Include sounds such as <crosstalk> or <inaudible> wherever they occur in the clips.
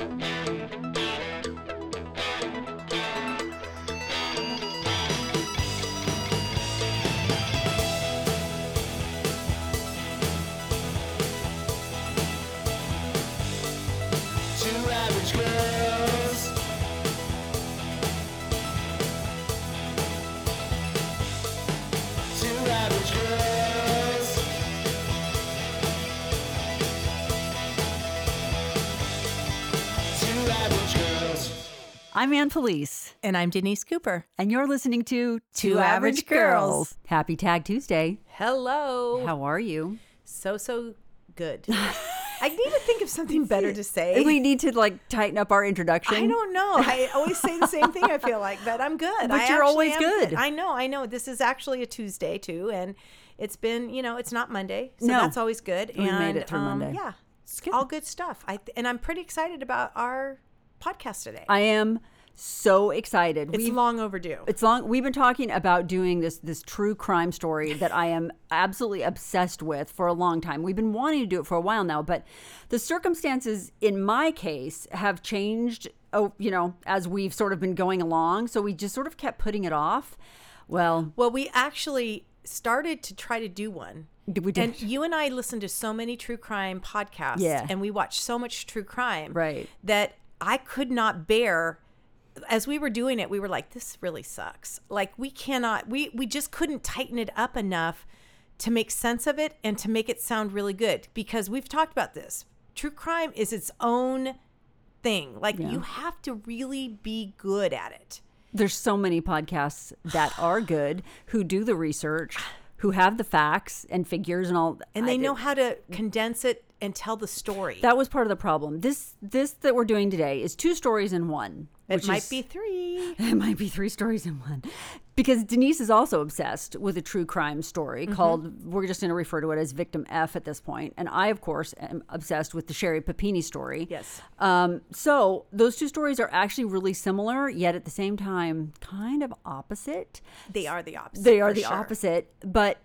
Two I'm Ann Felice, And I'm Denise Cooper. and you're listening to Two Average Girls. Happy Tag Tuesday. Hello. How are you? So, so good. <laughs> I need to think of something better to say. We need to like tighten up our introduction. I don't know. I always say the same thing, I feel like, but I'm good. But I you're always am good. I know, I know. This is actually a Tuesday, too. And it's been, you know, it's not Monday. So No. that's always good. We and, made it through um, Monday. Yeah. good. All good stuff. I th- and I'm pretty excited about our podcast today. I am so excited. it's We've- long overdue. It's long. We've been talking about doing this this true crime story <laughs> that I am absolutely obsessed with for a long time. We've been wanting to do it for a while now, but the circumstances in my case have changed. Oh, you know, as we've sort of been going along, so we just sort of kept putting it off. Well, Well, we actually started to try to do one. we did. And you and I listen to so many true crime podcasts Yeah. and we watch so much true crime Right. that I could not bear as we were doing it, we were like, this really sucks. Like we cannot we we just couldn't tighten it up enough to make sense of it and to make it sound really good. Because we've talked about this. True crime is its own thing. Like Yeah. you have to really be good at it. there's so many podcasts that are good who do the research, <sighs> <sighs> <sighs> who have the facts and figures and all, And they I- know how to condense it and tell the story. That was part of the problem. This this that we're doing today is two stories in one. it which might is- be three. <laughs> It might be three stories in one. Because Denise is also obsessed with a true crime story Mm-hmm. called, we're just going to refer to it as Victim F at this point. And I, of course, am obsessed with the Sherri Papini story. Yes. Um, so those two stories are actually really similar, yet at the same time, kind of opposite. They are the opposite. They are the sure. opposite. But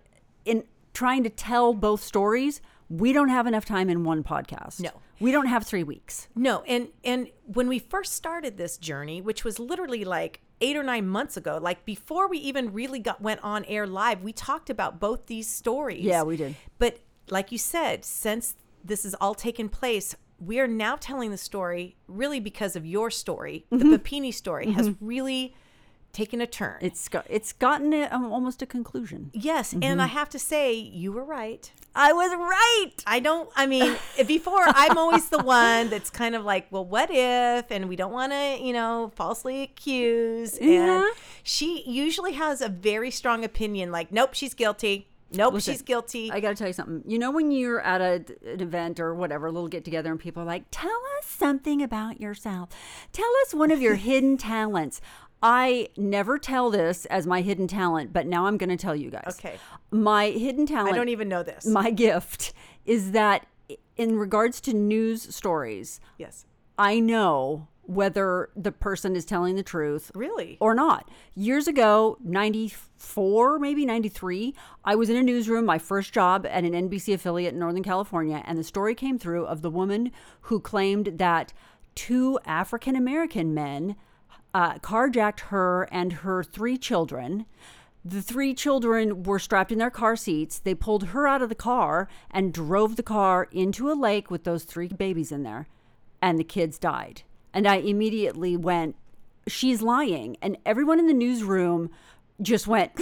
in trying to tell both stories, we don't have enough time in one podcast. No. We don't have three weeks. No, and and when we first started this journey, which was literally like eight or nine months ago, like before we even really got went on air live, we talked about both these stories. Yeah, we did. But like you said, since this has all taken place, we are now telling the story really because of your story. Mm-hmm. The Papini story has really taken a turn. It's got, it's gotten a, um, almost a conclusion. yes, Mm-hmm. and I have to say, you were right. I was right. I don't, I mean, <laughs> before I'm always the one that's kind of like, well, what if? And we don't want to, you know, falsely accuse. Yeah. And mm-hmm. she usually has a very strong opinion like, nope, she's guilty. Nope, Listen, she's guilty. I got to tell you something. You know, when you're at a, an event or whatever, a little get together, and people are like, tell us something about yourself. Tell us one of your <laughs> hidden talents. I never tell this as my hidden talent, but now I'm going to tell you guys. Okay. My hidden talent. I don't even know this. My gift is that in regards to news stories, yes. I know whether the person is telling the truth Really? or not. Years ago, 94, maybe 93, I was in a newsroom, my first job at an NBC affiliate in Northern California, and the story came through of the woman who claimed that two African American men uh, carjacked her and her three children. The three children were strapped in their car seats. They pulled her out of the car and drove the car into a lake with those three babies in there, and the kids died. And I immediately went, She's lying. And everyone in the newsroom just went, <gasps>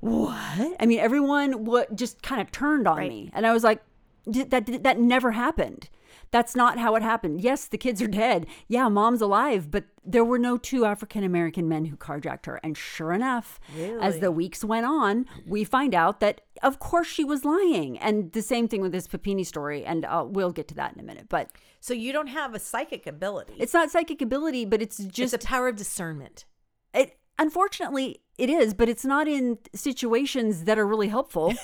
What? I mean, everyone w- just kind of turned on Right. me. And I was like, "D- that, that never happened. That's not how it happened. Yes, the kids are dead. Yeah, mom's alive, but there were no two African American men who carjacked her. And sure enough, as the weeks went on, we find out that, of course, she was lying. And the same thing with this Papini story. And uh, we'll get to that in a minute. But So you don't have a psychic ability. it's not psychic ability, but it's It's just a power of discernment. Unfortunately, it is, but it's not in situations that are really helpful. <laughs>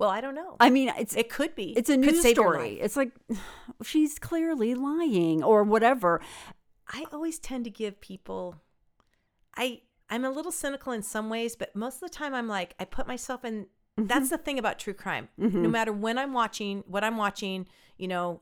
Well, I don't know. I mean, it's it could be. it's a news story. It's like <sighs> she's clearly lying or whatever. I always tend to give people I I'm a little cynical in some ways, but most of the time I'm like I put myself in Mm-hmm. that's the thing about true crime. No matter when I'm watching, what I'm watching, you know,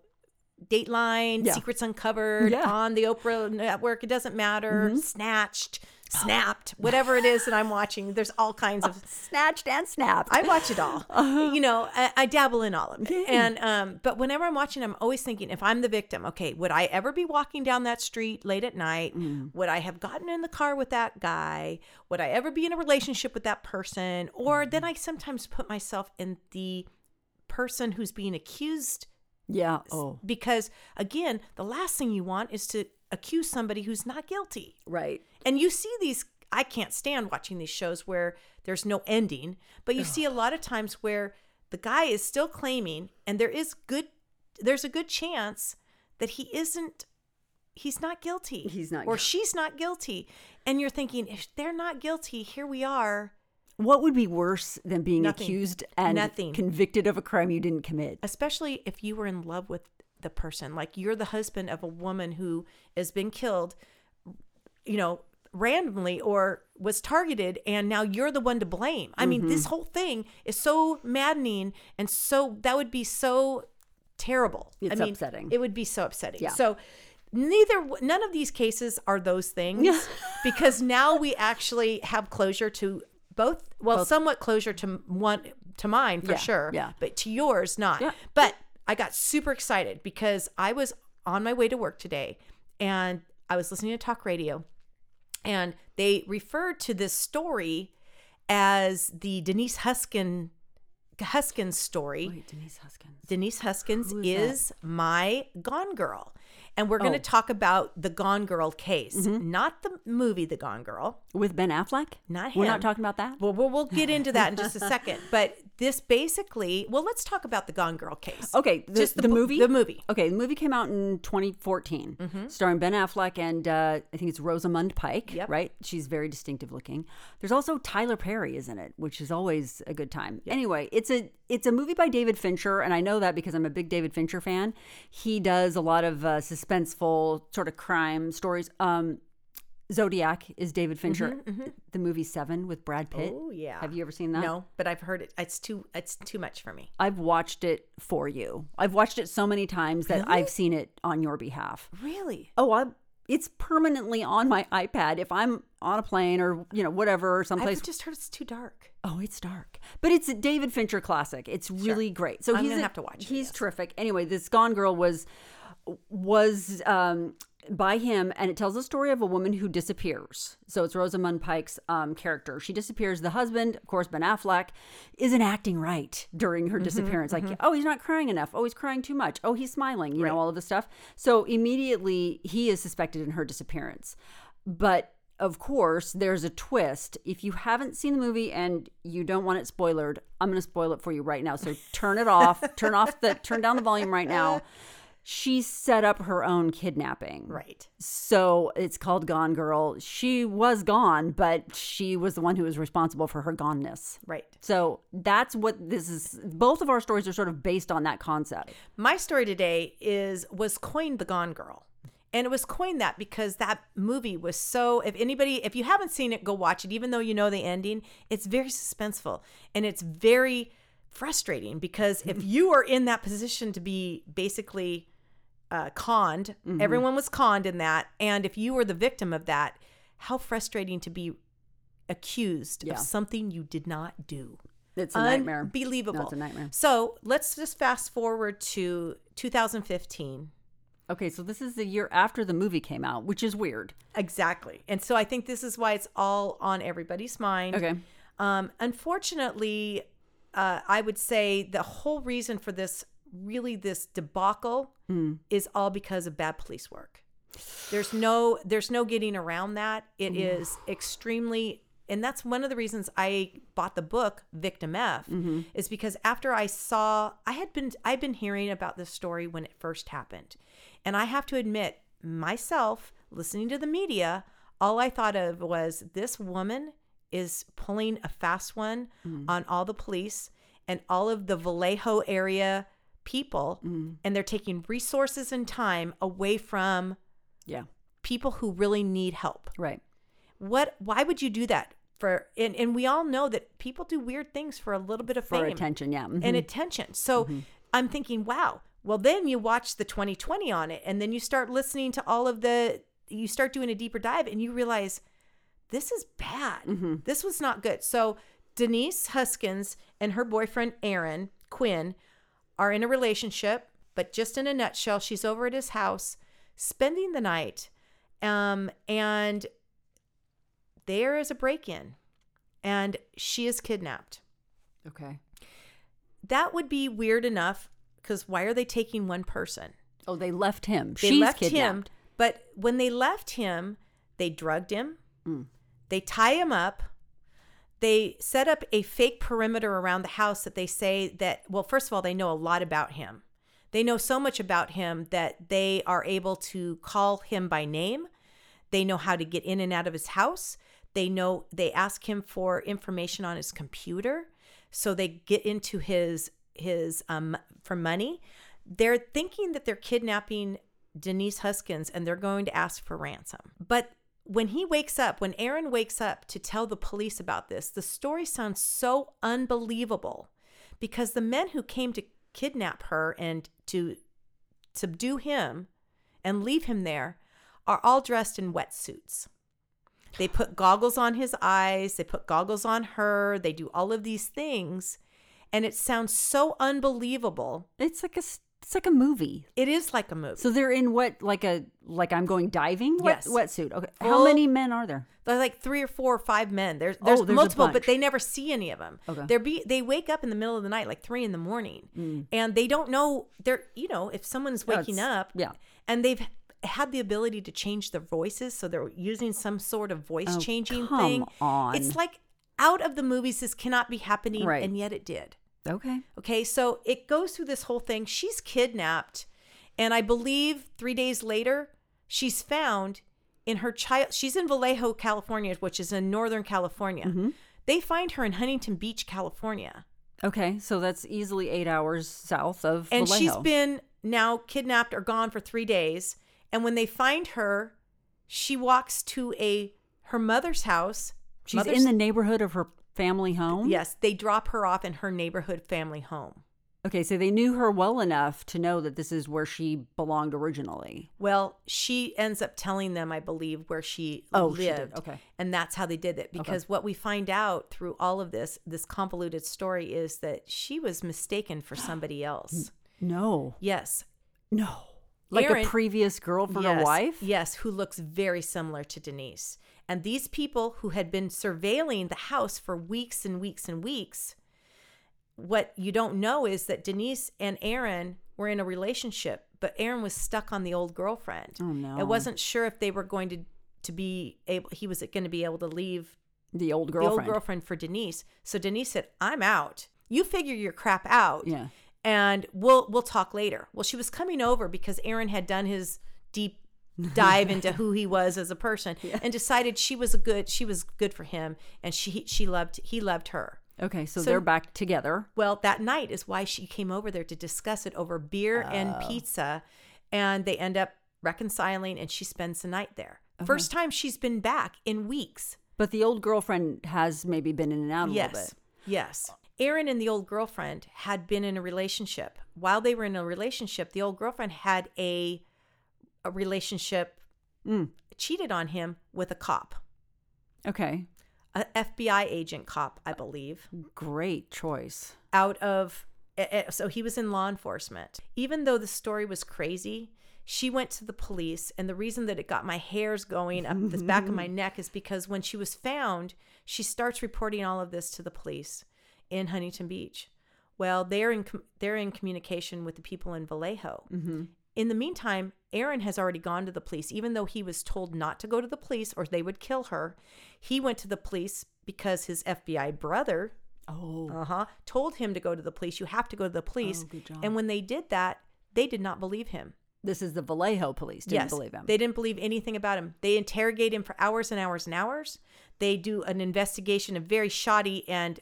Dateline, Yeah. Secrets Uncovered, Yeah. Mm-hmm. on the Oprah network, it doesn't matter, Snatched, Snapped, whatever it is that I'm watching. There's all kinds of <laughs> Snatched and snapped. I watch it all. <laughs> You know, I, I dabble in all of it. Uh-huh. And um, but whenever I'm watching, I'm always thinking, if I'm the victim, okay, would I ever be walking down that street late at night? Mm. Would I have gotten in the car with that guy? Would I ever be in a relationship with that person? Or then Mm. I sometimes put myself in the person who's being accused yeah. Oh, because again, the last thing you want is to accuse somebody who's not guilty. right. And you see these, I can't stand watching these shows where there's no ending, but you see a lot of times where the guy is still claiming, and there is good, there's a good chance that he isn't, he's not guilty. He's not Or she's not guilty. And you're thinking, if they're not guilty, here we are. What would be worse than being Nothing. accused and Nothing. convicted of a crime you didn't commit? especially if you were in love with the person like you're the husband of a woman who has been killed you know randomly or was targeted and now you're the one to blame i mean Mm-hmm. this whole thing is so maddening and so that would be so terrible It's I mean, upsetting. it would be so upsetting Yeah. so neither none of these cases are those things <laughs> because now we actually have closure to both well somewhat closure to one to mine for Yeah, sure yeah. but to yours not Yeah. but I got super excited because I was on my way to work today and I was listening to talk radio and they referred to this story as the Denise Huskin Huskins story. Wait, Denise Huskins. Denise Huskins Who is is my Gone Girl. And we're going to Oh. talk about the Gone Girl case, not the movie The Gone Girl. With Ben Affleck? Not him. We're not talking about that? Well, we'll, we'll get into that in just a <laughs> second. But this basically, well, let's talk about the Gone Girl case. Okay, the, Just the the movie. the movie. Okay, the movie came out in 2014, Mm-hmm. starring Ben Affleck and uh, I think it's Rosamund Pike. Yep. Right, she's very distinctive looking. There's also Tyler Perry is in it, which is always a good time. Anyway, it's a it's a movie by David Fincher, and I know that because I'm a big David Fincher fan. He does a lot of uh, suspenseful sort of crime stories. Um, Zodiac is David Fincher. The movie Seven with Brad Pitt. Mm-hmm, Oh, yeah. Have you ever seen that? No, but I've heard it. It's too. It's too much for me. I've watched it for you. I've watched it so many times that Really? I've seen it on your behalf. Really? Oh, I it's permanently on my iPad if I'm on a plane or you know whatever or someplace. I've just heard it's too dark. oh, it's dark, but it's a David Fincher classic. It's really great. So I'm he's gonna a- have to watch it, He's yes. terrific. Anyway, this Gone Girl was was um, by him, and it tells the story of a woman who disappears. So it's Rosamund Pike's um, character. She disappears. The husband, of course, Ben Affleck, isn't acting right during Mm-hmm, her disappearance. Like, oh, he's not crying enough. Oh, he's crying too much. Oh, he's smiling. You know, all of this stuff. So immediately he is suspected in her disappearance. But of course, there's a twist. If you haven't seen the movie and you don't want it spoiled, I'm going to spoil it for you right now. So turn it off. <laughs> turn off the turn down the volume right now. She set up her own kidnapping. Right. So it's called Gone Girl. She was gone, but she was the one who was responsible for her goneness. Right. So that's what this is. Both of our stories are sort of based on that concept. My story today is was coined the Gone Girl. And it was coined that because that movie was so if anybody if you haven't seen it go watch it even though you know the ending it's very suspenseful and it's very frustrating because if <laughs> you are in that position to be basically uh, conned everyone was conned in that and if you were the victim of that how frustrating to be accused Yeah. of something you did not do It's a nightmare. unbelievable No, it's a nightmare. so let's just fast forward to 2015 Okay, so this is the year after the movie came out, which is weird. Exactly. And so I think this is why it's all on everybody's mind. Okay. Um, unfortunately, uh, I would say the whole reason for this really this debacle mm. is all because of bad police work. There's no there's no getting around that. It mm. is extremely and that's one of the reasons I bought the book Victim F mm-hmm. is because after I saw I had been I've been hearing about this story when it first happened. And I have to admit myself listening to the media all I thought of was this woman is pulling a fast one mm. on all the police and all of the Vallejo area people mm-hmm. and they're taking resources and time away from Yeah. people who really need help. Right. What why would you do that for and, and we all know that people do weird things for a little bit of For fame attention, yeah. Mhm. and mm-hmm. attention. So mm-hmm. I'm thinking, wow, Well, then you watch the 2020 on it, and then you start listening to all of the, you start doing a deeper dive, and you realize this is bad. This was not good. So Denise Huskins and her boyfriend Aaron Quinn are in a relationship, but just in a nutshell, she's over at his house spending the night, um, and there is a break-in, and she is kidnapped. Okay. That would be weird enough because why are they taking one person? Oh, they left him. They She's left kidnapped. him, but when they left him, they drugged him. Mm. They tie him up. They set up a fake perimeter around the house that they say that well, first of all, they know a lot about him. They know so much about him that they are able to call him by name. They know how to get in and out of his house. They know they ask him for information on his computer. So they get into his his um for money. They're thinking that they're kidnapping Denise Huskins and they're going to ask for ransom. But when he wakes up, when Aaron wakes up to tell the police about this, the story sounds so unbelievable because the men who came to kidnap her and to subdue him and leave him there are all dressed in wetsuits. They put goggles on his eyes, they put goggles on her, they do all of these things. And it sounds so unbelievable. It's like a it's like a movie. It is like a movie. So they're in what like a like I'm going diving wet, Yes. wetsuit. Okay. How many men are there? There's like three or four or five men. There's there's, Oh, there's multiple, but they never see any of them. Okay. They're be they wake up in the middle of the night, like three in the morning, Mm. and they don't know they're you know if someone's waking it's- up, yeah. and they've had the ability to change their voices, so they're using some sort of voice Oh, changing come thing. on. It's like out of the movies, this cannot be happening, Right. and yet it did. Okay. Okay, so it goes through this whole thing. She's kidnapped, and I believe three days later, she's found in her child. She's in Vallejo, California, which is in Northern California. Mm-hmm. They find her in Huntington Beach, California, Okay. So that's easily eight hours south of and she's been now kidnapped or gone for three days. And when they find her, she walks to a her mother's house. She's Mother's- in the neighborhood of her family home. Yes, they drop her off in her neighborhood family home. Okay, so they knew her well enough to know that this is where she belonged originally. Well, she ends up telling them, I believe, where she Oh, lived. she. Okay. And that's how they did it. Because what we find out through all of this, this convoluted story, is that she was mistaken for somebody else. <gasps> No. Yes. No. Like Aaron- a previous girlfriend yes. or wife? Yes, who looks very similar to Denise. And these people who had been surveilling the house for weeks and weeks and weeks, what you don't know is that Denise and Aaron were in a relationship, but Aaron was stuck on the old girlfriend. Oh, no. I wasn't sure if they were going to to be able he was going to be able to leave The old the girlfriend. old girlfriend for Denise. So Denise said, "I'm out. You figure your crap out." Yeah. and we'll we'll talk later. Well, she was coming over because Aaron had done his deep dive into <laughs> who he was as a person and decided she was a good she was good for him and she she loved he loved her. Okay, so, So- they're back together. Well, that night is why she came over there to discuss it over beer and Oh. pizza and they end up reconciling and she spends the night there. First time she's been back in weeks. But the old girlfriend has maybe been in and out a yes. little bit. Yes. Aaron and the old girlfriend had been in a relationship. While they were in a relationship, the old girlfriend had a a relationship Mm. cheated on him with a cop, Okay. a FBI agent cop, I believe, Great choice. out of eh, eh, so he was in law enforcement. Even though the story was crazy, she went to the police and the reason that it got my hairs going up the back of my <laughs> neck is because when she was found, she starts reporting all of this to the police in Huntington Beach. Well, they're in they're in communication with the people in Vallejo. In the meantime, Aaron has already gone to the police, even though he was told not to go to the police or they would kill her. He went to the police because his FBI brother Oh. uh-huh told him to go to the police you have to go to the police Oh, good job. and when they did that they did not believe him This is the Vallejo police. Didn't yes believe him. they didn't believe anything about him they interrogate him for hours and hours and hours they do an investigation a very shoddy and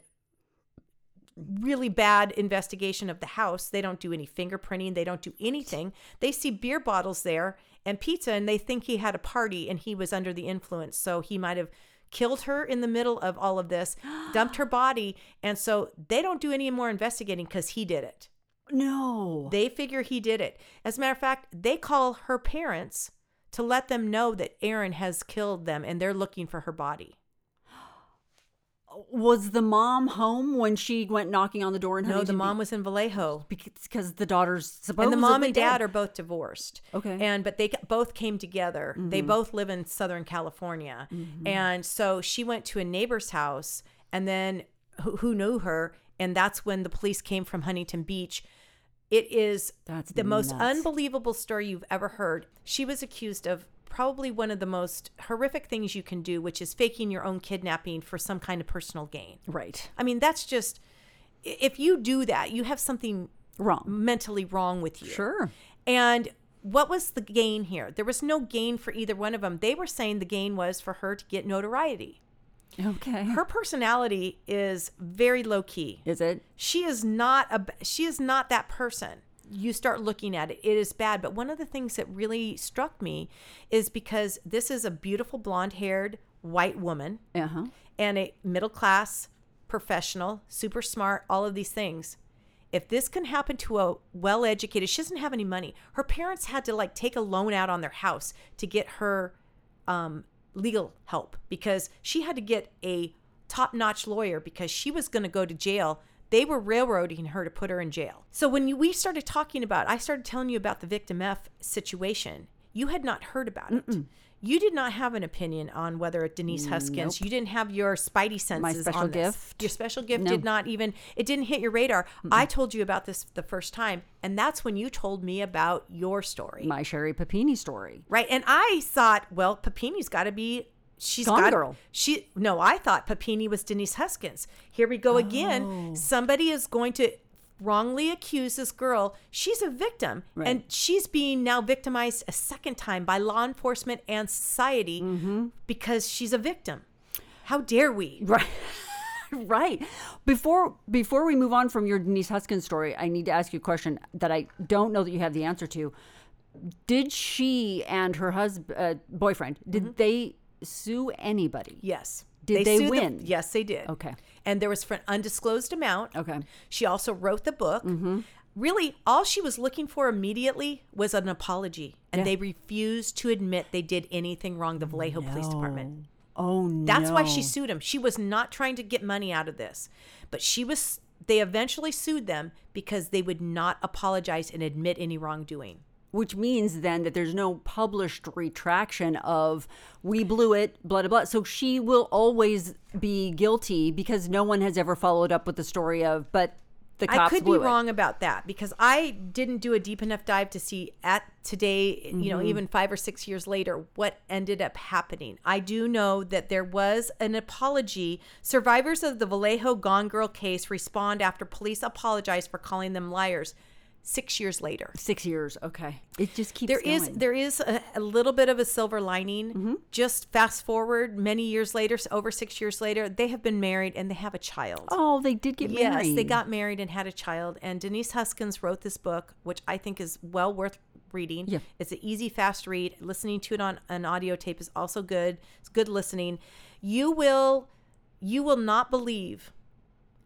really bad investigation of the house they don't do any fingerprinting they don't do anything they see beer bottles there and pizza and they think he had a party and he was under the influence so he might have killed her in the middle of all of this <gasps> dumped her body and so they don't do any more investigating because he did it No. They figure he did it. As a matter of fact, they call her parents to let them know that Aaron has killed them and they're looking for her body. Was the mom home when she went knocking on the door and No, the mom was in Vallejo. because the daughter's supposed be and the mom and dad are both divorced. Okay. And but they both came together. They mm-hmm. both live in Southern California. Mm-hmm. And so she went to a neighbor's house and then who, who knew her and that's when the police came from Huntington Beach. It is That's the most unbelievable story you've ever heard. She was accused of probably one of the most horrific things you can do, which is faking your own kidnapping for some kind of personal gain. right I mean, that's just if you do that, you have something wrong. mentally wrong with you. Sure. And what was the gain here? There was no gain for either one of them. They were saying the gain was for her to get notoriety. Okay. Her personality is very low key. Is it? She is not a she is not that person. You start looking at it, it is bad. But one of the things that really struck me is because this is a beautiful blonde-haired white woman Uh huh. and a middle class professional, super smart, all of these things. If this can happen to a well educated, she doesn't have any money. Her parents had to like take a loan out on their house to get her um, legal help because she had to get a top notch lawyer because she was going to go to jail. They were railroading her to put her in jail. So when you, we started talking about, I started telling you about the Victim F situation. You had not heard about it. You did not have an opinion on whether Denise Huskins. You didn't have your spidey senses My special gift? Your special gift No. did not even. It didn't hit your radar. I told you about this the first time, and that's when you told me about your story. My Sherri Papini story. Right. And I thought, well, Papini's got to be. She's Gone got Girl. She no, I thought Papini was Denise Huskins. Here we go Oh. again. Somebody is going to wrongly accuse this girl. She's a victim, Right. and she's being now victimized a second time by law enforcement and society Mm-hmm. because she's a victim. How dare we? <laughs> Right. right. Before before we move on from your Denise Huskins story, I need to ask you a question that I don't know that you have the answer to. Did she and her husband uh, boyfriend did Mm-hmm. they sue anybody? Yes. Did they sued the- win? yes, they did. Okay. And there was for an undisclosed amount. Okay. She also wrote the book. Mm-hmm. Really, all she was looking for immediately was an apology, and Yeah. they refused to admit they did anything wrong. The Vallejo Police Department. Oh no. That's why she sued him. She was not trying to get money out of this, but she was. They eventually sued them because they would not apologize and admit any wrongdoing. Which means then that there's no published retraction of we blew it, blah blah blah. So she will always be guilty because no one has ever followed up with the story of but the cops I could be it. wrong about that because I didn't do a deep enough dive to see at today, you Mm-hmm. know, even five or six years later, what ended up happening. I do know that there was an apology. Survivors of the Vallejo Gone Girl case respond after police apologized for calling them liars. Six years later, Six years. Okay, it just keeps. there is going. there is a, a little bit of a silver lining. Mm-hmm. Just fast forward many years later, so over six years later, they have been married and they have a child. Oh, they did get Yes, married. Yes, they got married and had a child. And Denise Huskins wrote this book, which I think is well worth reading. Yeah. It's an easy, fast read. Listening to it on an audio tape is also good. It's good listening. You will, you will not believe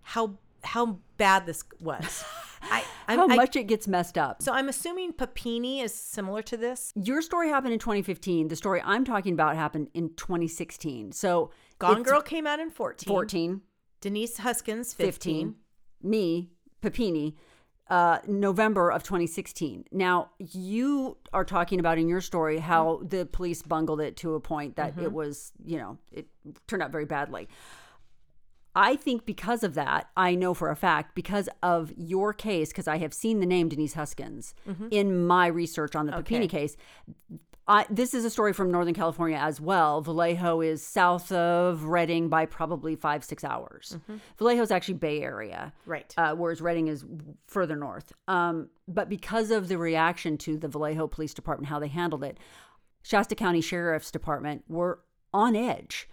how how bad this was. <laughs> I, I'm, how I- much it gets messed up. so I'm assuming Papini is similar to this. Your story happened in 2015. The story I'm talking about happened in 2016. So Gone Girl came out in 14. 14, Denise Huskins 15. 15, me, Papini, uh, November of 2016. Now, you are talking about in your story how the police bungled it to a point that Mm-hmm. it was, you know, it turned out very badly. I think because of that, I know for a fact, because of your case, because I have seen the name Denise Huskins in my research on the Mm-hmm. Okay. Papini case. I, this is a story from Northern California as well. Vallejo is south of Redding by probably five, six hours. Vallejo is actually Bay Area, Mm-hmm. Right. Uh, whereas Redding is further north. Um, but because of the reaction to the Vallejo Police Department, how they handled it, Shasta County Sheriff's Department were on edge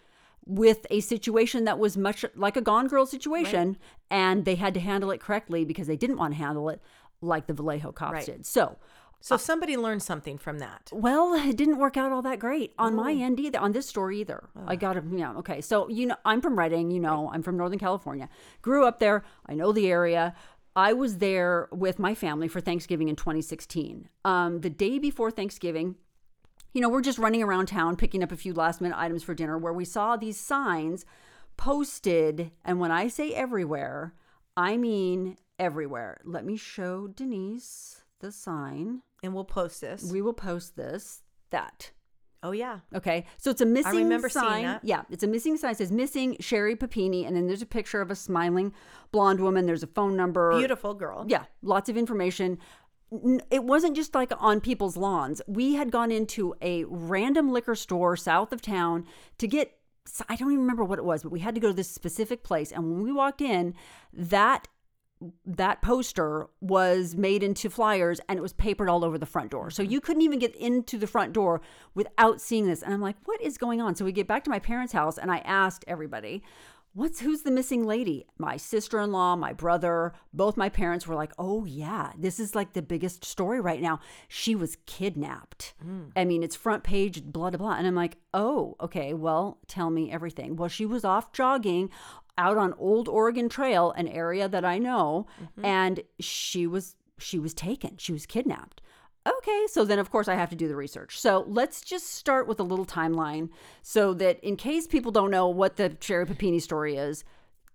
with a situation that was much like a Gone Girl situation, and they had to handle it correctly because they didn't want to handle it like the Vallejo cops Right. did. So, So somebody learned something from that. well, it didn't work out all that great on my end either, on this story either. I got to, yeah, okay. So, you know, I'm from Redding, you know, I'm from Northern California. Grew up there. I know the area. I was there with my family for Thanksgiving in 2016. Um, the day before Thanksgiving, you know, we're just running around town picking up a few last minute items for dinner where we saw these signs posted. And when I say everywhere, I mean everywhere. Let me show Denise the sign. And we'll post this. We will post this. That. oh yeah. Okay, so it's a missing I remember seeing sign. that. Yeah, it's a missing sign. It says missing Sherri Papini, and then there's a picture of a smiling blonde woman. There's a phone number. Beautiful girl. Yeah, lots of information. It wasn't just like on people's lawns. We had gone into a random liquor store south of town to get. I don't even remember what it was, but we had to go to this specific place. And when we walked in, that that poster was made into flyers and it was papered all over the front door. So mm-hmm. you couldn't even get into the front door without seeing this. And I'm like, what is going on? So we get back to my parents' house and I asked everybody, what's who's the missing lady? My sister-in-law, my brother, both my parents were like, "Oh yeah, this is like the biggest story right now. She was kidnapped." Hmm. I mean, it's front page blah blah blah. And I'm like, "Oh, okay. Well, tell me everything." Well, she was off jogging out on Old Oregon Trail, an area that I know, mm-hmm. and she was she was taken. She was kidnapped. Okay, so then of course I have to do the research. So let's just start with a little timeline so that in case people don't know what the Sherri Papini story is,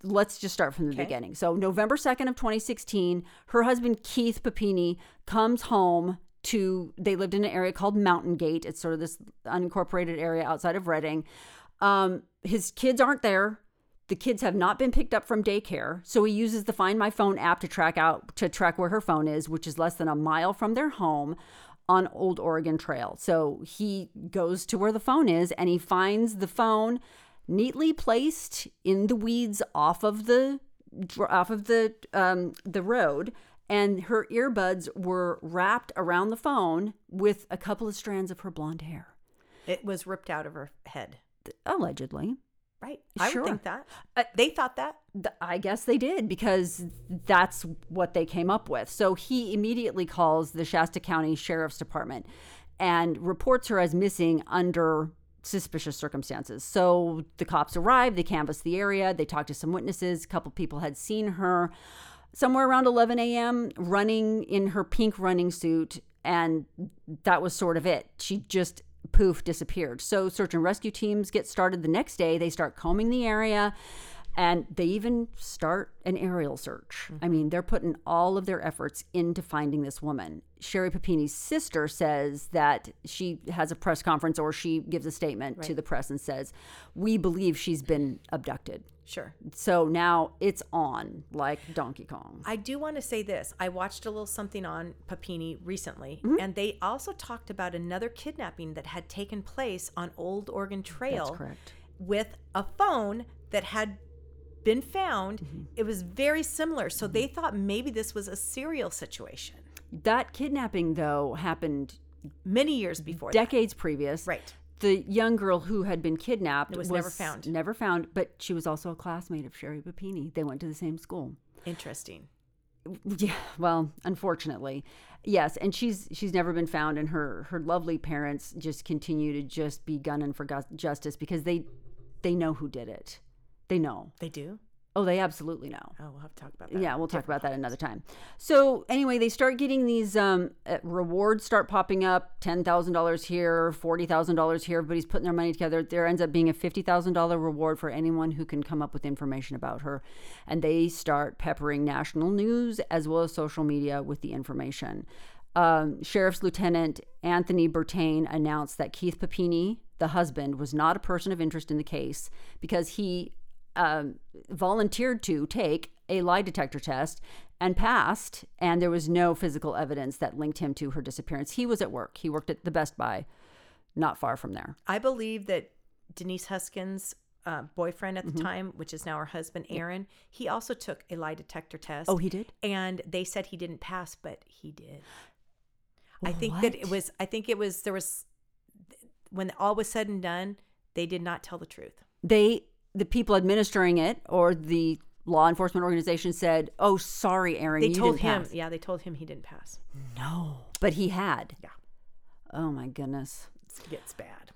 let's just start from the beginning. So November 2nd of 2016, her husband Keith Papini comes home to they lived in an area called Mountain Gate. It's sort of this unincorporated area outside of Redding. Um, his kids aren't there. The kids have not been picked up from daycare, so he uses the Find My Phone app to track out to track where her phone is, which is less than a mile from their home on Old Oregon Trail. So he goes to where the phone is and he finds the phone neatly placed in the weeds off of the off of the um, the road and her earbuds were wrapped around the phone with a couple of strands of her blonde hair It was ripped out of her head. allegedly Right. I Sure. would think that. Uh, they thought that. Th- I guess they did because that's what they came up with. So he immediately calls the Shasta County Sheriff's Department and reports her as missing under suspicious circumstances. So the cops arrive, they canvass the area, they talk to some witnesses. A couple people had seen her somewhere around 11 a.m. running in her pink running suit, and that was sort of it. She just poof disappeared. So search and rescue teams get started the next day. They start combing the area. And they even start an aerial search. I mean, they're putting all of their efforts into finding this woman. Sherri Papini's sister says that she has a press conference or she gives a statement to the press and says, We believe she's been abducted. Sure. So now it's on like Donkey Kong. I do want to say this. I watched a little something on Papini recently, Mm-hmm. and they also talked about another kidnapping that had taken place on Old Oregon Trail with a phone that had been found. Mm-hmm. It was very similar. So they thought maybe this was a serial situation That kidnapping, though, happened many years before that. decades previous. Right. The young girl who had been kidnapped was never found. Never found, but she was also a classmate of Sherri Papini. They went to the same school. Interesting. <laughs> Yeah, well, unfortunately, yes, and she's she's never been found, and her her lovely parents just continue to just be gunning for justice because they they know who did it. They know. They do? Oh, they absolutely know. Oh, we'll have to talk about that. Yeah, we'll talk about that another time. So anyway, they start getting these um, uh, rewards start popping up. Ten thousand dollars here, forty thousand dollars here. Everybody's putting their money together. There ends up being a fifty thousand dollar reward for anyone who can come up with information about her, and they start peppering national news as well as social media with the information. Um, Sheriff's Lieutenant Anthony Bertain announced that Keith Papini, the husband, was not a person of interest in the case because he um, volunteered to take a lie detector test and passed, and there was no physical evidence that linked him to her disappearance. He was at work. He worked at the Best Buy, not far from there. I believe that Denise Huskins' uh, boyfriend at the time, which is now her husband, Aaron, he also took a lie detector test. Oh, he did? And they said he didn't pass, but he did. I think that it was, I think it was, there was, when all was said and done, they did not tell the truth. They, the people administering it, or the law enforcement organization said, "Oh, sorry, Aaron, They told him, pass." yeah, they told him he didn't pass. No, but he had. Yeah. Oh my goodness. It gets bad.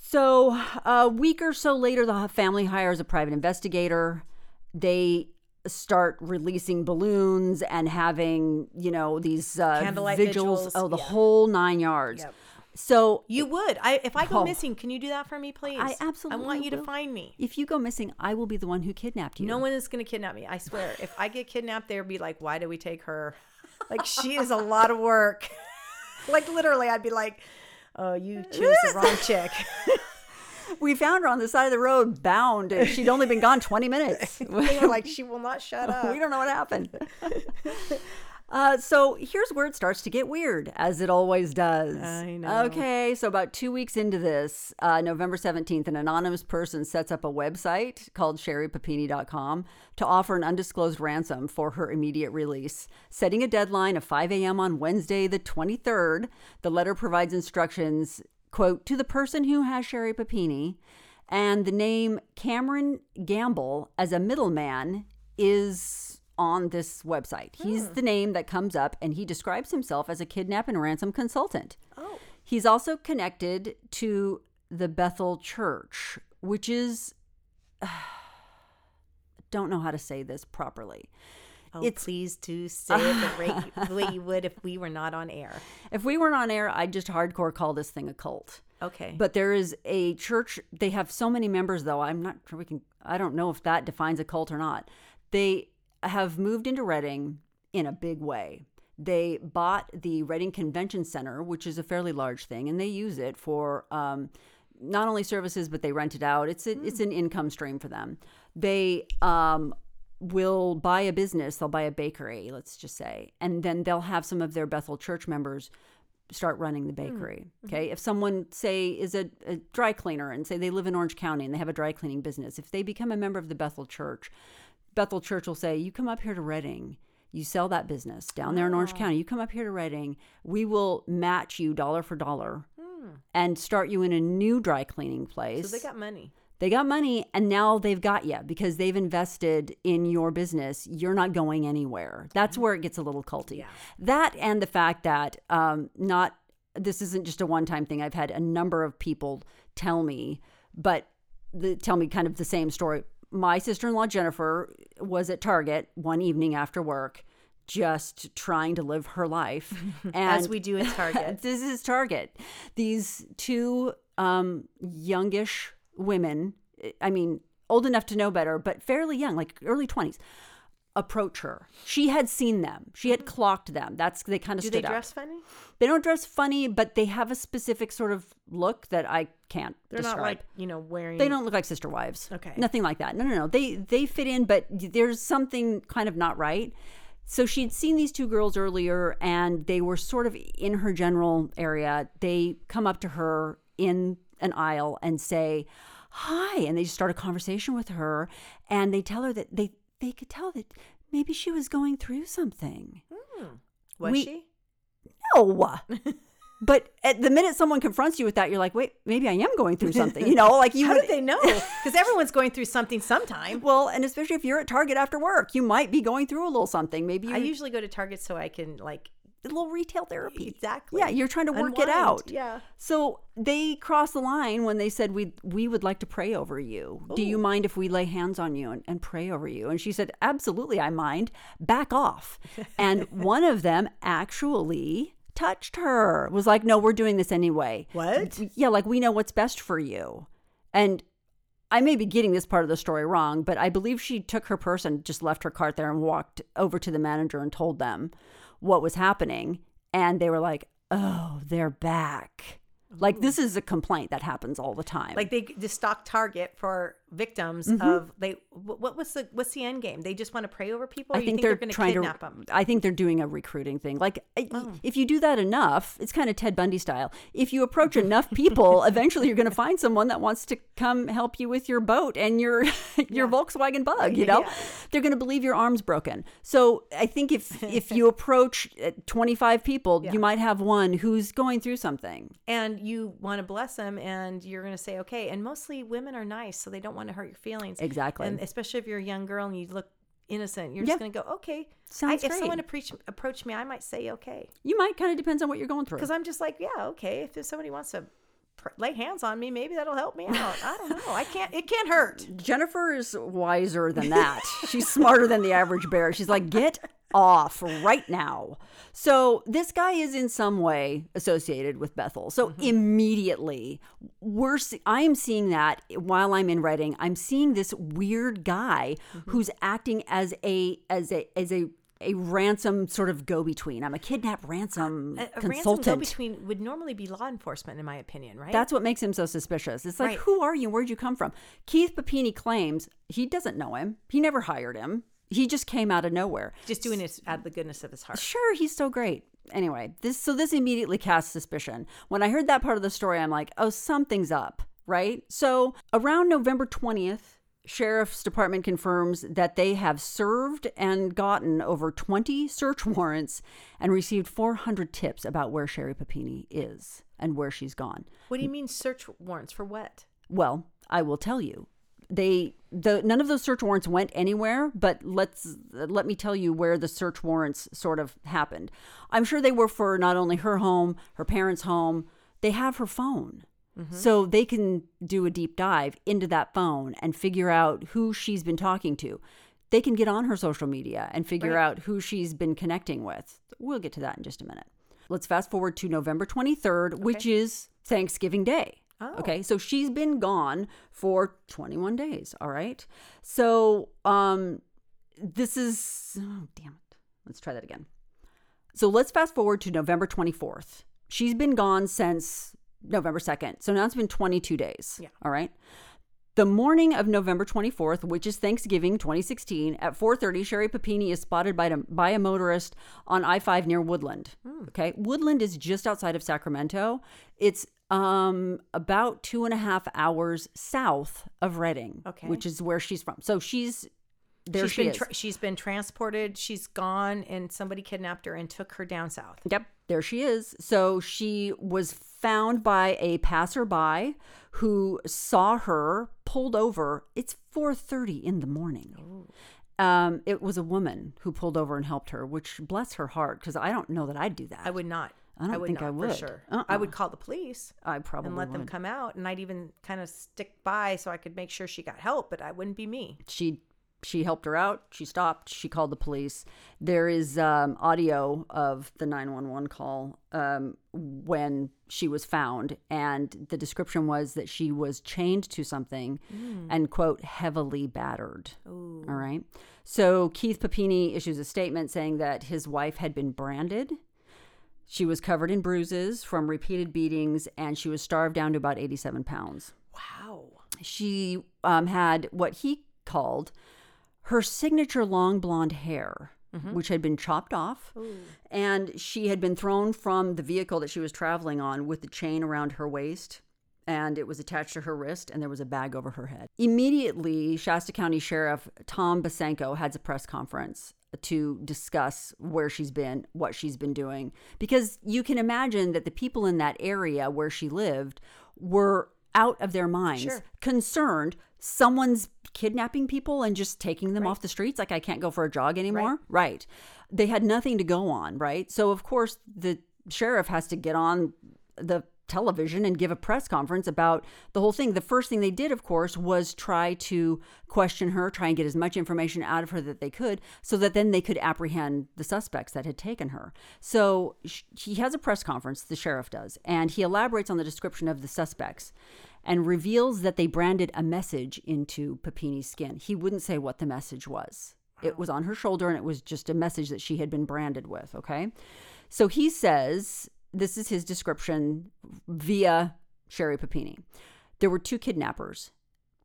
So, a week or so later, the family hires a private investigator. They start releasing balloons and having, you know, these uh, Candlelight vigils, vigils, oh, the yeah. whole nine yards. Yep. So You would. I if I go Oh. missing, can you do that for me, please? I absolutely I want you to find me. if you go missing, I will be the one who kidnapped you. No one is going to kidnap me. I swear. If I get kidnapped, they'll be like, "Why did we take her? Like she is a lot of work." <laughs> like literally, I'd be like, "Oh, you chose the wrong chick." <laughs> we found her on the side of the road, bound. and She'd only been gone 20 minutes. <laughs> were like, "She will not shut up." we don't know what happened. Uh, so here's where it starts to get weird, as it always does. I know. Okay, so about two weeks into this, uh, November 17th, an anonymous person sets up a website called sherrypapini.com to offer an undisclosed ransom for her immediate release. Setting a deadline of 5 a.m. on Wednesday, the 23rd, the letter provides instructions, quote, to the person who has Sherri Papini, and the name Cameron Gamble as a middleman is on this website. He's hmm. the name that comes up, and he describes himself as a kidnap and ransom consultant. Oh. He's also connected to the Bethel Church, which is. <sighs> don't know how to say this properly. Oh, It's- please do say it the way you would if we were not on air. <laughs> If we weren't on air, I'd just hardcore call this thing a cult. Okay. But there is a church. They have so many members, though. I'm not sure we can. I don't know if that defines a cult or not. They have moved into Redding in a big way. They bought the Redding Convention Center, which is a fairly large thing, and they use it for um, not only services, but they rent it out. It's a, it's an income stream for them. They um, will buy a business. They'll buy a bakery, let's just say, and then they'll have some of their Bethel Church members start running the bakery. Okay. If someone, say, is a, a dry cleaner and say they live in Orange County and they have a dry cleaning business, if they become a member of the Bethel Church, Bethel Church will say, You come up here to Redding. You sell that business down there in Orange ah. County. You come up here to Redding. We will match you dollar for dollar hmm. and start you in a new dry cleaning place. so they got money. They got money and now they've got you because they've invested in your business. You're not going anywhere. That's mm-hmm. where it gets a little culty. That and the fact that um, not this isn't just a one time thing. I've had a number of people tell me, but the, tell me kind of the same story. My sister in law Jennifer was at Target one evening after work, just trying to live her life, <laughs> and As we do at Target. <laughs> this is Target. These two um, youngish women, I mean, old enough to know better, but fairly young, like early 20s, approach her. She had seen them. She had mm-hmm. clocked them. That's they kind of do stood they dress funny? They don't dress funny, but they have a specific sort of look that I can't They're describe. not like, you know, wearing. They don't look like sister wives. Okay. Nothing like that. No, no, no. They they fit in, but there's something kind of not right. So she'd seen these two girls earlier and they were sort of in her general area. They come up to her in an aisle and say, Hi. And they just start a conversation with her and they tell her that they they could tell that maybe she was going through something. Hmm. Was we- she? No. <laughs> but at the minute someone confronts you with that, you're like, wait, maybe I am going through something. You know, like you How would did they know? <laughs> Because everyone's going through something sometime. Well, and especially if you're at Target after work, you might be going through a little something. Maybe you, I usually go to Target so I can like a little retail therapy. exactly. Yeah, you're trying to work it out. Yeah. So they crossed the line when they said we we would like to pray over you. Do you mind if we lay hands on you and, and pray over you? And she said, Absolutely, I mind. Back off. <laughs> And one of them actually touched her. Was like, No, we're doing this anyway. What? Yeah, like we know what's best for you. And I may be getting this part of the story wrong, but I believe she took her purse and just left her cart there and walked over to the manager and told them what was happening. And they were like, oh, they're back. Like, this is a complaint that happens all the time. Like they just stock Target for victims Mm-hmm. of they. What was the what's the end game? They just want to pray over people. Or I you think, think they're, going to trying kidnap to. them. I think they're doing a recruiting thing. Like, Oh. if you do that enough, it's kind of Ted Bundy style. If you approach enough people, <laughs> eventually you're going to find someone that wants to come help you with your boat and your <laughs> your Volkswagen Bug. You know, Yeah. they're going to believe your arm's broken. So I think if <laughs> if you approach uh, 25 people, you might have one who's going through something. and you want to bless them and you're going to say okay and mostly women are nice so they don't want to hurt your feelings Exactly. and especially if you're a young girl and you look innocent you're just going to go okay Sounds I, if great. someone approach, me i might say okay You might kind of depends on what you're going through. because i'm just like yeah okay if, if somebody wants to lay hands on me. Maybe that'll help me out. I don't know. I can't. It can't hurt. <laughs> Jennifer is wiser than that. She's smarter than the average bear. She's like, get off right now. So this guy is in some way associated with Bethel. So mm-hmm. immediately, we're I am seeing that while I'm in Redding, I'm seeing this weird guy mm-hmm. who's acting as a as a as a a ransom sort of go between. I'm a kidnap ransom A, a ransom go between would normally be law enforcement, in my opinion, right? That's what makes him so suspicious. It's like, Right. who are you? Where'd you come from? Keith Papini claims he doesn't know him. He never hired him. He just came out of nowhere. just doing it out of the goodness of his heart. Sure, he's so great. Anyway, this so this immediately casts suspicion. When I heard that part of the story, I'm like, oh, something's up, right? So around November 20th, Sheriff's Department confirms that they have served and gotten over 20 search warrants and received 400 tips about where Sherri Papini is and where she's gone. What do you mean search warrants for what? Well, I will tell you. They the none of those search warrants went anywhere, but let's let me tell you where the search warrants sort of happened. I'm sure they were for not only her home, her parents' home. They have her phone. Mm-hmm. So they can do a deep dive into that phone and figure out who she's been talking to. They can get on her social media and figure Right. out who she's been connecting with. We'll get to that in just a minute. Let's fast forward to November 23rd, which is Thanksgiving Day. Oh. Okay, so she's been gone for 21 days. All right. So, um, this is, oh, damn it. Let's try that again. So let's fast forward to November 24th. She's been gone since November 2nd. So now it's been 22 days. Yeah. All right. The morning of November 24th, which is Thanksgiving 2016, at 4:30, Sherri Papini is spotted by, a- by a motorist on I-5 near Woodland. Okay, Woodland is just outside of Sacramento. It's um about two and a half hours south of Redding, Okay. which is where she's from. So she's there. she's she been is. tra- she's been transported. She's gone, and somebody kidnapped her and took her down south. Yep, there she is. So she was found by a passerby who saw her pulled over. It's 4:30 in the morning. Um, it was a woman who pulled over and helped her, which bless her heart, because I don't know that I'd do that. I would not. I don't would think I not would. for sure. I Uh-uh. would call the police I probably and let them come out, and I'd even kind of stick by so I could make sure she got help, but I wouldn't be me. she she helped her out she stopped she called the police there is um, audio of the 911 call um, when she was found and the description was that she was chained to something and quote heavily battered all right so keith papini issues a statement saying that his wife had been branded she was covered in bruises from repeated beatings and she was starved down to about 87 pounds Wow. she um, had what he called her signature long blonde hair, which had been chopped off. And she had been thrown from the vehicle that she was traveling on with the chain around her waist. And it was attached to her wrist, and there was a bag over her head. Immediately, Shasta County Sheriff Tom Bosenko had a press conference to discuss where she's been, what she's been doing. Because you can imagine that the people in that area where she lived were out of their minds, Sure. concerned someone's kidnapping people and just taking them off the streets. Like, I can't go for a jog anymore. Right. They had nothing to go on. Right. So, of course, the sheriff has to get on the television and give a press conference about the whole thing. The first thing they did, of course, was try to question her, try and get as much information out of her that they could, so that then they could apprehend the suspects that had taken her. So he has a press conference, the sheriff does, and he elaborates on the description of the suspects and reveals that they branded a message into Papini's skin. He wouldn't say what the message was. It was on her shoulder and it was just a message that she had been branded with, okay? So he says this is his description via Sherri Papini. There were two kidnappers,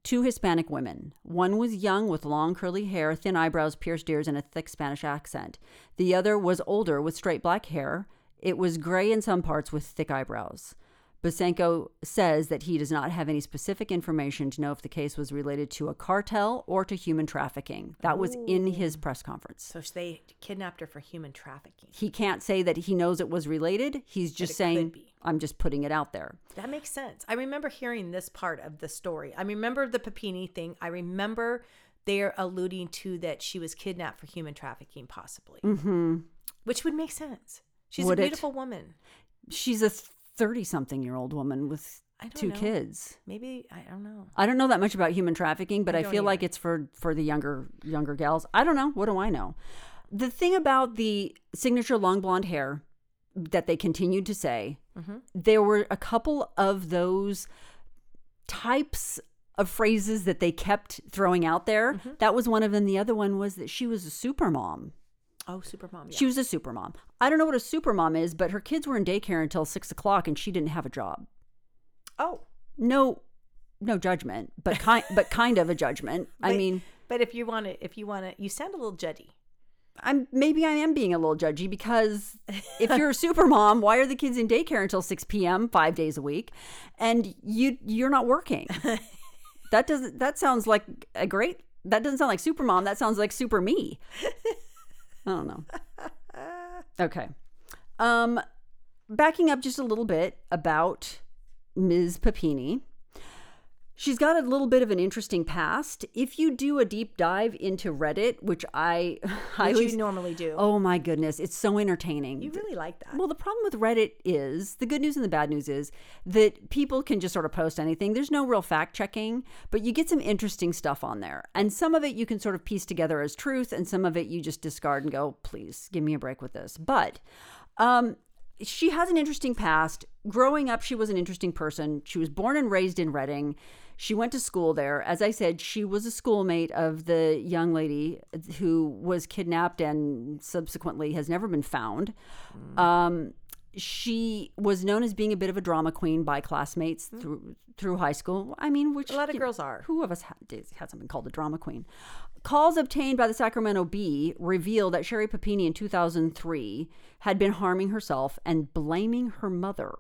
two Hispanic women. One was young with long curly hair, thin eyebrows, pierced ears, and a thick Spanish accent. The other was older with straight black hair. It was gray in some parts with thick eyebrows. Bosenko says that he does not have any specific information to know if the case was related to a cartel or to human trafficking. That was in his press conference. So they kidnapped her for human trafficking. He can't say that he knows it was related. He's just saying. I'm just putting it out there. That makes sense. I remember hearing this part of the story. I remember the Papini thing. I remember they're alluding to that she was kidnapped for human trafficking, possibly. Mm-hmm. Which would make sense. She's Would a it? beautiful woman. She's a 30 something year old woman with I two know. kids. Maybe I don't know. I don't know that much about human trafficking, but I, don't feel like it's for for the younger younger gals. I don't know. What do I know? The thing about the signature long blonde hair that they continued to say, Mm-hmm. there were a couple of those types of phrases that they kept throwing out there. Mm-hmm. That was one of them. The other one was that she was a super mom. Oh, super mom. Yeah. She was a super mom. I don't know what a super mom is, but her kids were in daycare until six o'clock and she didn't have a job. oh, No, no judgment, but kind, <laughs> but kind of a judgment. I mean, but if you want to, if you want to, you sound a little judgy. I'm maybe I am being a little judgy because if you're a <laughs> super mom, why are the kids in daycare until 6 p.m. five days a week, and you you're not working? <laughs> that doesn't that sounds like a great. That doesn't sound like super mom. That sounds like super me. I don't know. Okay, um, backing up just a little bit about Ms. Papini. She's got a little bit of an interesting past. If you do a deep dive into Reddit, which I <laughs> highly you normally do. Oh my goodness, it's so entertaining. you really like that. well, the problem with Reddit is the good news and the bad news is that people can just sort of post anything. There's no real fact checking, but you get some interesting stuff on there. And some of it you can sort of piece together as truth, and some of it you just discard and go, please give me a break with this. But um, she has an interesting past. Growing up, she was an interesting person. She was born and raised in Redding. She went to school there. As I said, she was a schoolmate of the young lady who was kidnapped and subsequently has never been found. Um, she was known as being a bit of a drama queen by classmates through through high school. I mean, which A lot of girls are. Who of us ha- did- hasn't been called a drama queen? Calls obtained by the Sacramento Bee reveal that Sherri Papini in 2003 had been harming herself and blaming her mother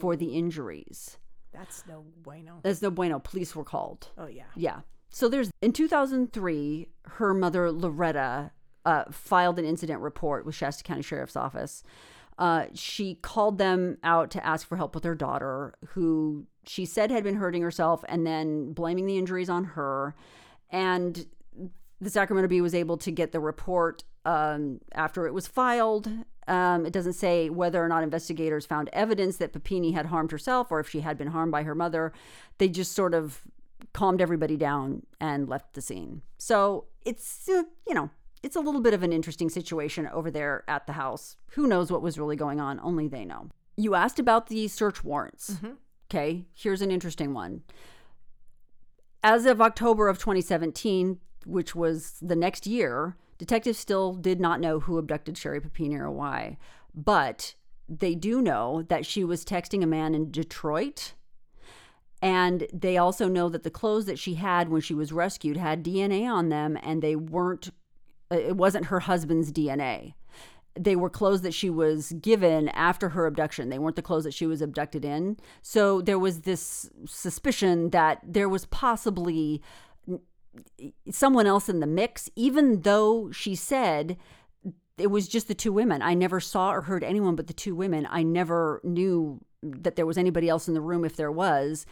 for the injuries. That's no bueno. That's no bueno. Police were called. Oh yeah. Yeah. So there's in 2003, her mother Loretta uh, filed an incident report with Shasta County Sheriff's Office. Uh, she called them out to ask for help with her daughter, who she said had been hurting herself, and then blaming the injuries on her. And the Sacramento Bee was able to get the report um, after it was filed. Um, it doesn't say whether or not investigators found evidence that Papini had harmed herself or if she had been harmed by her mother. They just sort of calmed everybody down and left the scene. So it's, uh, you know, it's a little bit of an interesting situation over there at the house. Who knows what was really going on? Only they know. You asked about the search warrants. Okay, here's an interesting one. As of October of 2017, which was the next year, detectives still did not know who abducted Sherri Papini or why. But they do know that she was texting a man in Detroit. And they also know that the clothes that she had when she was rescued had DNA on them and they weren't, uh, it wasn't her husband's DNA. They were clothes that she was given after her abduction. They weren't the clothes that she was abducted in. So there was this suspicion that there was possibly someone else in the mix, even though she said it was just the two women. I never saw or heard anyone but the two women. I never knew that there was anybody else in the room if there was.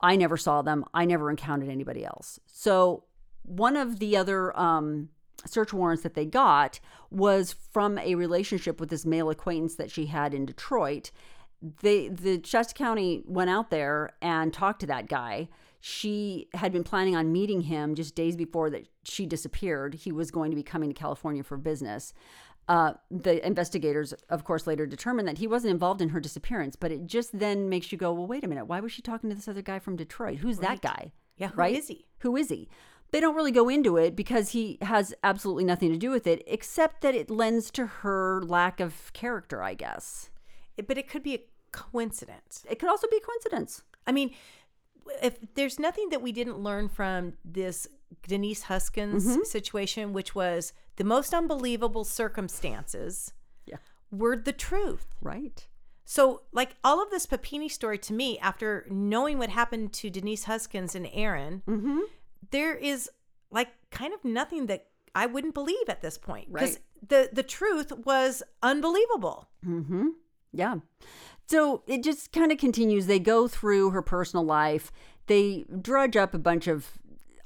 I never saw them. I never encountered anybody else. So, one of the other um, search warrants that they got was from a relationship with this male acquaintance that she had in Detroit. They, the Shasta County went out there and talked to that guy. She had been planning on meeting him just days before that she disappeared. He was going to be coming to California for business. Uh, the investigators, of course, later determined that he wasn't involved in her disappearance, but it just then makes you go, well, wait a minute. Why was she talking to this other guy from Detroit? Who's that guy? Yeah, who right? is he? Who is he? They don't really go into it because he has absolutely nothing to do with it, except that it lends to her lack of character, I guess. It- but it could be a coincidence. It could also be a coincidence. I mean, if there's nothing that we didn't learn from this Denise Huskins Mm-hmm. situation, which was the most unbelievable circumstances, Yeah. were the truth. Right. So, like all of this Papini story to me, after knowing what happened to Denise Huskins and Aaron, Mm-hmm. there is like kind of nothing that I wouldn't believe at this point because Right. the the truth was unbelievable. Mm-hmm. Yeah. So it just kind of continues. They go through her personal life. They drudge up a bunch of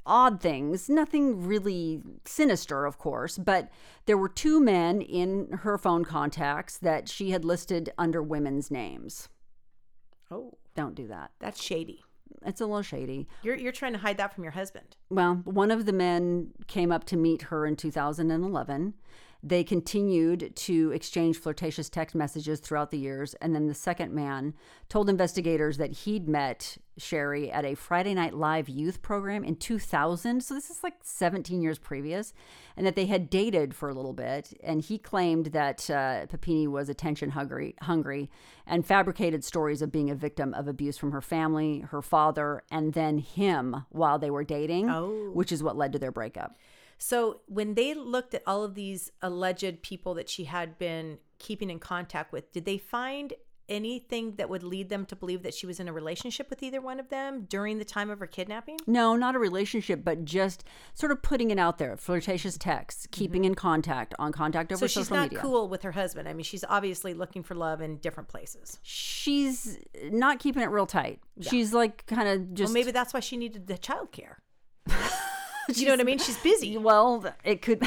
odd things, nothing really sinister, of course, but there were two men in her phone contacts that she had listed under women's names. Oh, Don't do that. That's shady. It's a little shady. You're you're trying to hide that from your husband. Well, one of the men came up to meet her in 2011. They continued to exchange flirtatious text messages throughout the years. And then the second man told investigators that he'd met Sherri at a Friday Night Live youth program in 2000. So this is like 17 years previous. And that they had dated for a little bit. And he claimed that uh, Papini was attention hungry, hungry and fabricated stories of being a victim of abuse from her family, her father, and then him while they were dating, Oh. which is what led to their breakup. So when they looked at all of these alleged people that she had been keeping in contact with, did they find anything that would lead them to believe that she was in a relationship with either one of them during the time of her kidnapping? No, not a relationship, but just sort of putting it out there. Flirtatious texts, keeping in contact on contact over Mm-hmm. So she's not cool with her husband. I mean, she's obviously looking for love in different places. She's not keeping it real tight. She's like kind of just Well, maybe that's why she needed the childcare. <laughs> you know what I mean? She's busy. well, it could.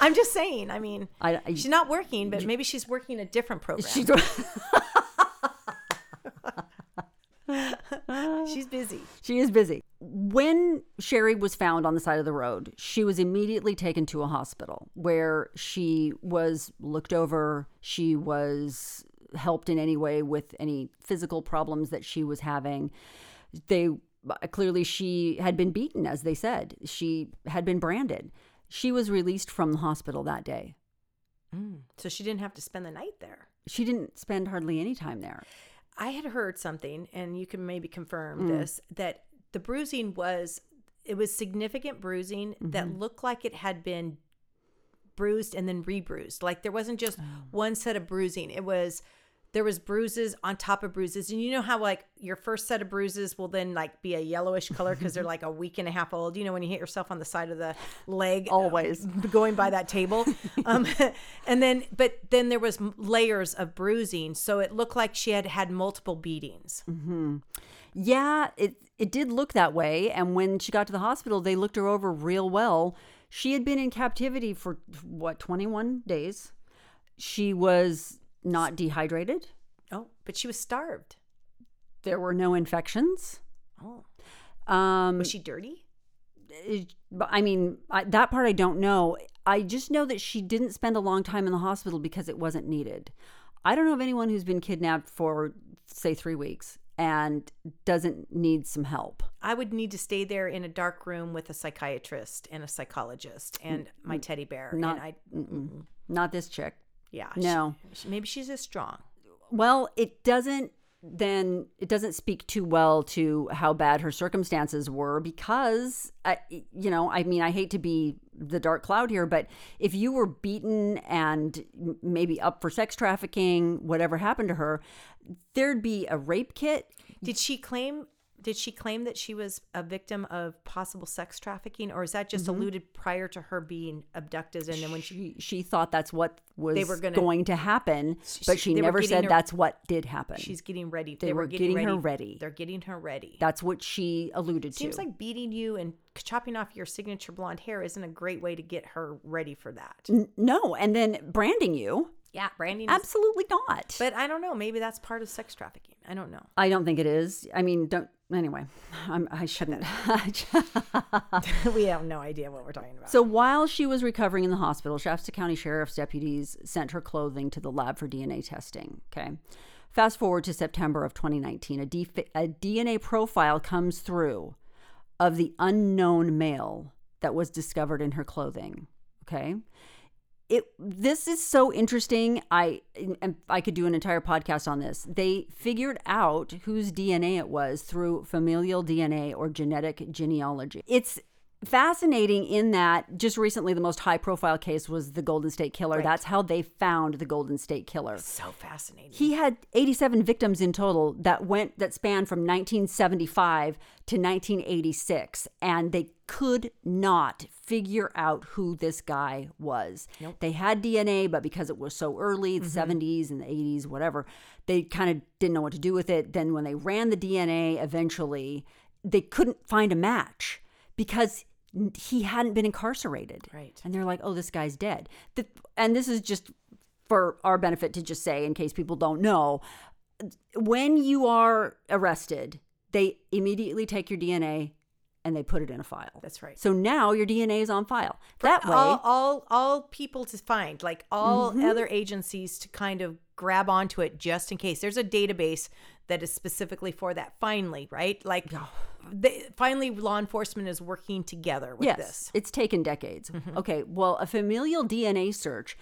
I'm just saying. I mean, I- I- she's not working, but maybe she's working a different program. she's, <laughs> she's busy. she is busy. When Sherri was found on the side of the road, she was immediately taken to a hospital where she was looked over. She was helped in any way with any physical problems that she was having. They clearly she had been beaten, as they said. She had been branded. She was released from the hospital that day. So she didn't have to spend the night there. She didn't spend hardly any time there. I had heard something, and you can maybe Mm. confirm this, that the bruising was it was significant bruising that Mm-hmm. looked like it had been bruised and then rebruised. Like there wasn't just Oh. one set of bruising. It was there was bruises on top of bruises. And you know how like your first set of bruises will then like be a yellowish color because they're like a week and a half old. You know when you hit yourself on the side of the leg Always. going by that table. <laughs> Um, and then, but then there was layers of bruising, so it looked like she had had multiple beatings. Yeah, it it did look that way. And when she got to the hospital, they looked her over real well. She had been in captivity for what twenty one days. She was not dehydrated. Oh, but she was starved. There were no infections. Oh, Um, was she dirty? it- I mean, I, that part I don't know. I just know that she didn't spend a long time in the hospital because it wasn't needed. I don't know of anyone who's been kidnapped for, say, three weeks and doesn't need some help. I would need to stay there in a dark room with a psychiatrist and a psychologist and my teddy bear. Not, and I, not this chick. Yeah, No. she- maybe she's as strong. Well, it doesn't then it doesn't speak too well to how bad her circumstances were because I, you know i mean i hate to be the dark cloud here but if you were beaten and maybe up for sex trafficking whatever happened to her there'd be a rape kit Did she claim? Did she claim that she was a victim of possible sex trafficking, or is that just mm-hmm. alluded prior to her being abducted? And then when she, she, she thought that's what was They were gonna- going to happen but she never said her- that's what did happen she's getting ready, They were getting her ready. They're getting her ready. that's what she alluded to. Seems like beating you and chopping off your signature blonde hair isn't a great way to get her ready for that. No and then branding you Yeah, branding. is- absolutely not but I don't know. Maybe that's part of sex trafficking. I don't know. I don't think it is. I mean, don't. Anyway, I'm, I shouldn't. <laughs> we <laughs> have no idea what we're talking about. so while she was recovering in the hospital, Shasta County Sheriff's deputies sent her clothing to the lab for DNA testing. Okay. Fast forward to September of 2019, a, D, a DNA profile comes through of the unknown male that was discovered in her clothing. Okay. It this is so interesting. I i could do an entire podcast on this. They figured out whose dna it was through familial dna or genetic genealogy. It's fascinating in that just recently the most high profile case was the golden state killer that's how they found the golden state killer so fascinating. he had 87 victims in total that went that spanned from 1975 to 1986 and they could not figure out who this guy was. They had DNA but because it was so early, the mm-hmm. 70s and the 80s whatever, they kind of didn't know what to do with it. Then when they ran the DNA eventually, they couldn't find a match because he hadn't been incarcerated. Right. And they're like, "Oh, this guy's dead." The, and this is just for our benefit to just say in case people don't know when you are arrested, they immediately take your DNA and they put it in a file. That's right. So now your DNA is on file. That way, all, all all people to find like all Mm-hmm. other agencies to kind of grab onto it just in case there's a database that is specifically for that finally right like they, finally law enforcement is working together with yes, this it's taken decades. Mm-hmm. Okay, well, a familial DNA search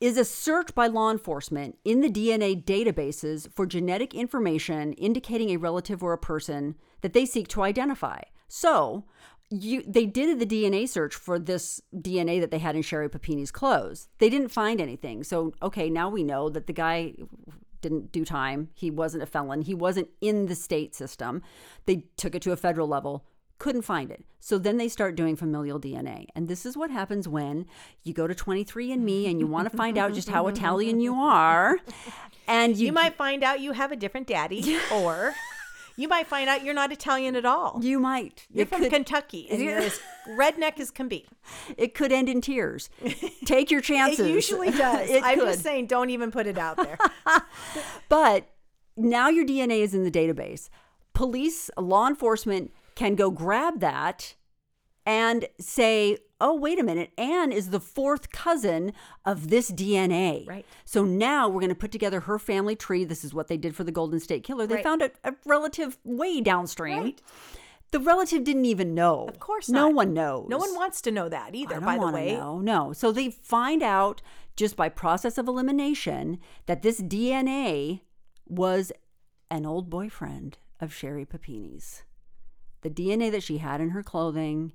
is a search by law enforcement in the DNA databases for genetic information indicating a relative or a person that they seek to identify. So, you, they did the DNA search for this DNA that they had in Sherri Papini's clothes. They didn't find anything. So, okay, now we know that the guy didn't do time. He wasn't a felon. He wasn't in the state system. They took it to a federal level, couldn't find it. So then they start doing familial DNA. And this is what happens when you go to 23andMe and you want to find out just how Italian you are. And you, you might find out you have a different daddy <laughs> or you might find out you're not italian at all you might. you're It from could, kentucky and <laughs> you're as redneck as can be it could end in tears. <laughs> Take your chances. it usually <laughs> does It i'm could. just saying don't even put it out there But now your DNA is in the database. Police, law enforcement can go grab that and say, oh, wait a minute, Anne is the fourth cousin of this DNA. Right. So now we're going to put together her family tree. This is what they did for the Golden State Killer. They Right. found a, a relative way downstream. Right. The relative didn't even know. Of course not. No one knows. no one wants to know that either by the way know. No. So they find out just by process of elimination that this DNA was an old boyfriend of Sherri Papini's. The DNA that she had in her clothing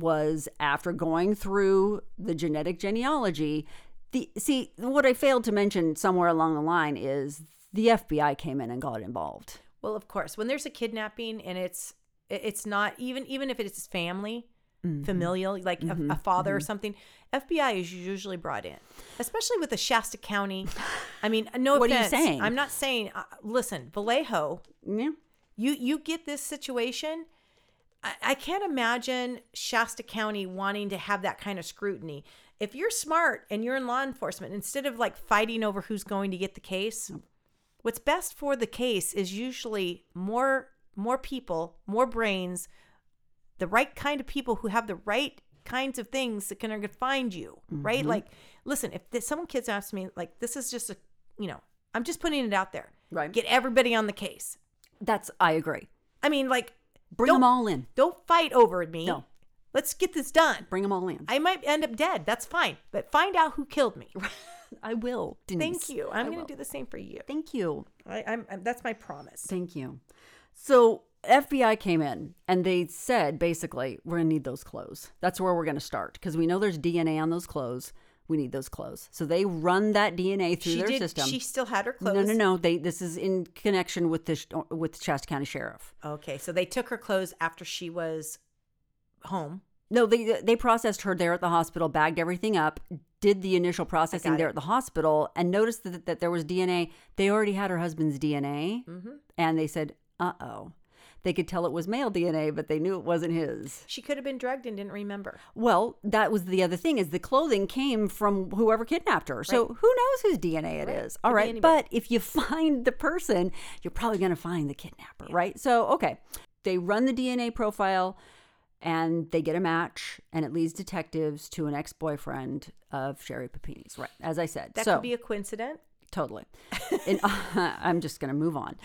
was after going through the genetic genealogy. The see what I failed to mention somewhere along the line is the FBI came in and got involved. Well, of course, when there's a kidnapping and it's it's not even even if it's family, Mm-hmm. familial, like a, a father or something, FBI is usually brought in, especially with the Shasta County. I mean, no <laughs> What are you saying? I'm not saying. Uh, listen, Vallejo, Yeah. you you get this situation. I, I can't imagine Shasta County wanting to have that kind of scrutiny. If you're smart and you're in law enforcement, instead of like fighting over who's going to get the case, what's best for the case is usually more more people, more brains, the right kind of people who have the right kinds of things that can find you, right? Mm-hmm. Like, listen, if this, someone kids ask me, like, this is just a, you know, I'm just putting it out there, Right. Get everybody on the case. That's I agree. I mean, like, Bring don't- them all in. Don't fight over me. No. Let's get this done. Bring them all in. I might end up dead. That's fine. But find out who killed me. <laughs> I will. Denise. Thank you. I'm going to do the same for you. Thank you. I, I'm, I'm. That's my promise. Thank you. So FBI came in and they said basically, we're gonna need those clothes. That's where we're gonna start because we know there's DNA on those clothes. We need those clothes. So they run that DNA through She their did. system. She still had her clothes. no, no, no. They this is in connection with the with Shasta County Sheriff. Okay, so they took her clothes after she was home. No, they they processed her there at the hospital, bagged everything up, did the initial processing there at the hospital, and noticed that, that there was DNA. They already had her husband's DNA, Mm-hmm. and they said, "Uh oh." They could tell it was male DNA, but they knew it wasn't his. She could have been drugged and didn't remember. Well, that was the other thing is the clothing came from whoever kidnapped her. So Right. who knows whose DNA it is? All Could right. But if you <laughs> find the person, you're probably going to find the kidnapper, right? So, okay. They run the DNA profile and they get a match and it leads detectives to an ex-boyfriend of Sherri Papini's. Right. As I said. That so, could be a coincidence. Totally. <laughs> In, <laughs> I'm just going to move on.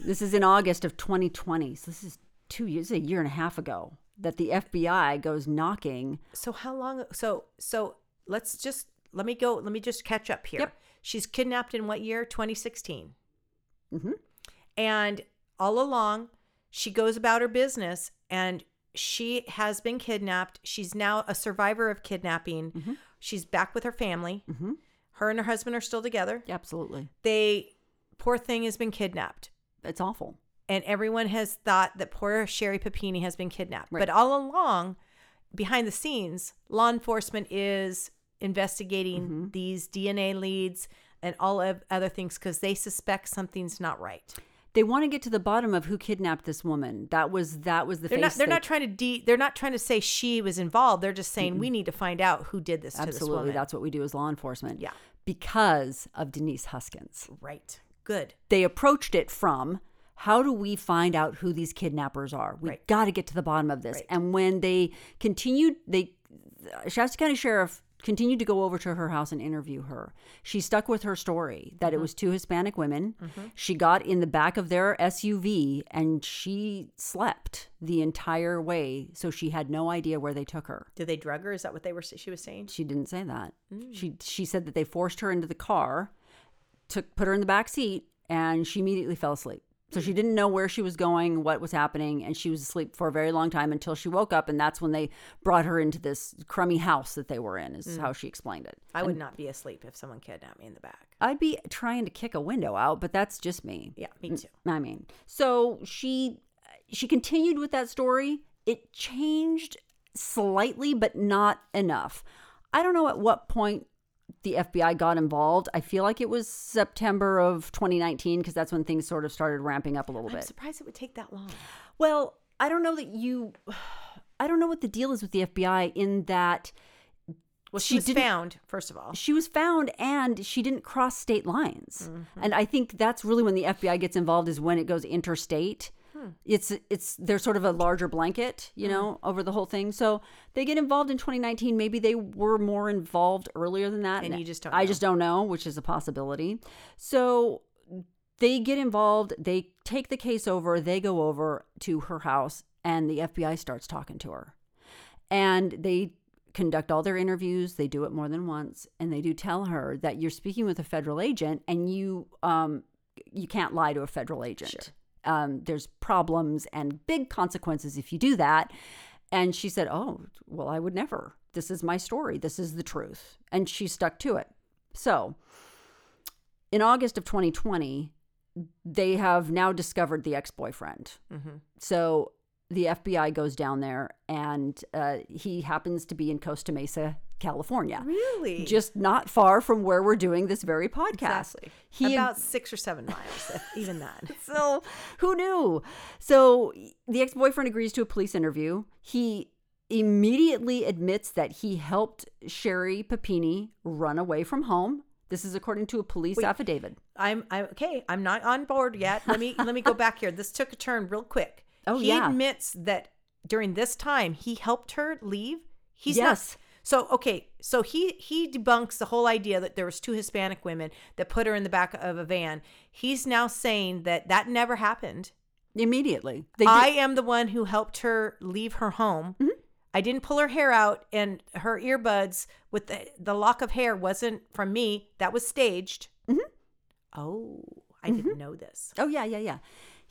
This is in August of 2020. So this is two years, a year and a half ago that the FBI goes knocking. So how long? So so let's just let me go. Let me just catch up here. Yep. She's kidnapped in what year? 2016. Mm-hmm. And all along, she goes about her business, and she has been kidnapped. She's now a survivor of kidnapping. Mm-hmm. She's back with her family. Mm-hmm. Her and her husband are still together. Absolutely. They, poor thing, has been kidnapped. It's awful. and everyone has thought that poor Sherri Papini has been kidnapped. Right. But all along, behind the scenes, law enforcement is investigating Mm-hmm. these DNA leads and all of other things because they suspect something's not right. They want to get to the bottom of who kidnapped this woman. That was that was the They're face. not. They're they- not trying to. De- they're not trying to say she was involved. They're just saying we need to find out who did this to this Absolutely, woman. that's what we do as law enforcement. Yeah. Because of Denise Huskins. right. Good. they approached it from how do we find out who these kidnappers are? We Right. got to get to the bottom of this. Right. And when they continued, they Shasta County Sheriff continued to go over to her house and interview her. She stuck with her story that it Mm-hmm. was two Hispanic women. She got in the back of their SUV and she slept the entire way, so she had no idea where they took her. Did they drug her? Is that what they were? She was saying. She didn't say that. Mm. She she said that they forced her into the car, took put her in the back seat, and she immediately fell asleep. So she didn't know where she was going, what was happening, and she was asleep for a very long time until she woke up, and that's when they brought her into this crummy house that they were in. Mm. Is how she explained it. I would not be asleep if someone kidnapped me in the back. I'd be trying to kick a window out, but that's just me. Yeah, me too. I mean, so she she continued with that story. It changed slightly, but not enough. I don't know at what point the FBI got involved. I feel like it was September of 2019 because that's when things sort of started ramping up a little bit. I'm bit. surprised it would take that long. Well, I don't know that you I don't know what the deal is with the FBI in that Well, she, She was found first of all. she was found and she didn't cross state lines Mm-hmm. and i think that's really when the fbi gets involved is when it goes interstate It's it's there's sort of a larger blanket you know over the whole thing. So they get involved in 2019 maybe they were more involved earlier than that. And you just don't i know. just don't know which is a possibility. So they get involved they take the case over they go over to her house and the fbi starts talking to her. And they conduct all their interviews they do it more than once and they do tell her that you're speaking with a federal agent and you um you can't lie to a federal agent um there's problems and big consequences if you do that. And she said oh well i would never. This is my story. This is the truth. And she stuck to it. So in august of 2020 they have now discovered the ex-boyfriend. So the FBI goes down there, and uh, he happens to be in Costa Mesa, California, Really? just not far from where we're doing this very podcast. exactly. He About six or seven miles, <laughs> even that. <laughs> so who knew? So the ex-boyfriend agrees to a police interview. He immediately admits that he helped Sherri Papini run away from home. This is according to a police affidavit. I'm, I'm okay. I'm not on board yet. Let me let me go back here. This took a turn real quick. Oh, he yeah. admits that during this time he helped her leave. He's Yes. not. So okay, so he he debunks the whole idea that there was two Hispanic women that put her in the back of a van. He's now saying that that never happened. Immediately, I am the one who helped her leave her home. Mm-hmm. I didn't pull her hair out, and her earbuds with the, the lock of hair wasn't from me. That was staged. Mm-hmm. Oh, I didn't know this. Oh yeah, yeah, yeah.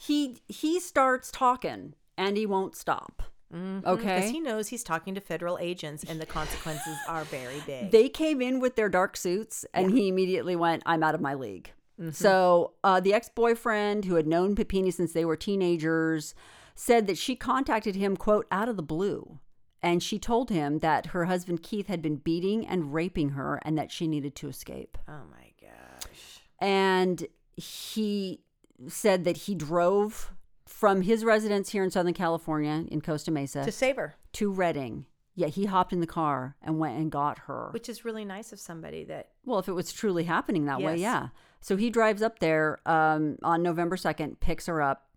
He he starts talking and he won't stop. Because Okay. Because he knows he's talking to federal agents, and the consequences <laughs> are very big. They came in with their dark suits, and he immediately went, "I'm out of my league." So uh, the ex-boyfriend, who had known Papini since they were teenagers, said that she contacted him, "quote out of the blue," and she told him that her husband Keith had been beating and raping her, and that she needed to escape. oh my gosh. and he said that he drove from his residence here in Southern California in Costa Mesa To save her, to Redding. Yeah, he hopped in the car and went and got her. which is really nice of somebody that well, if it was truly happening that way, yeah. So he drives up there um, on November second, picks her up.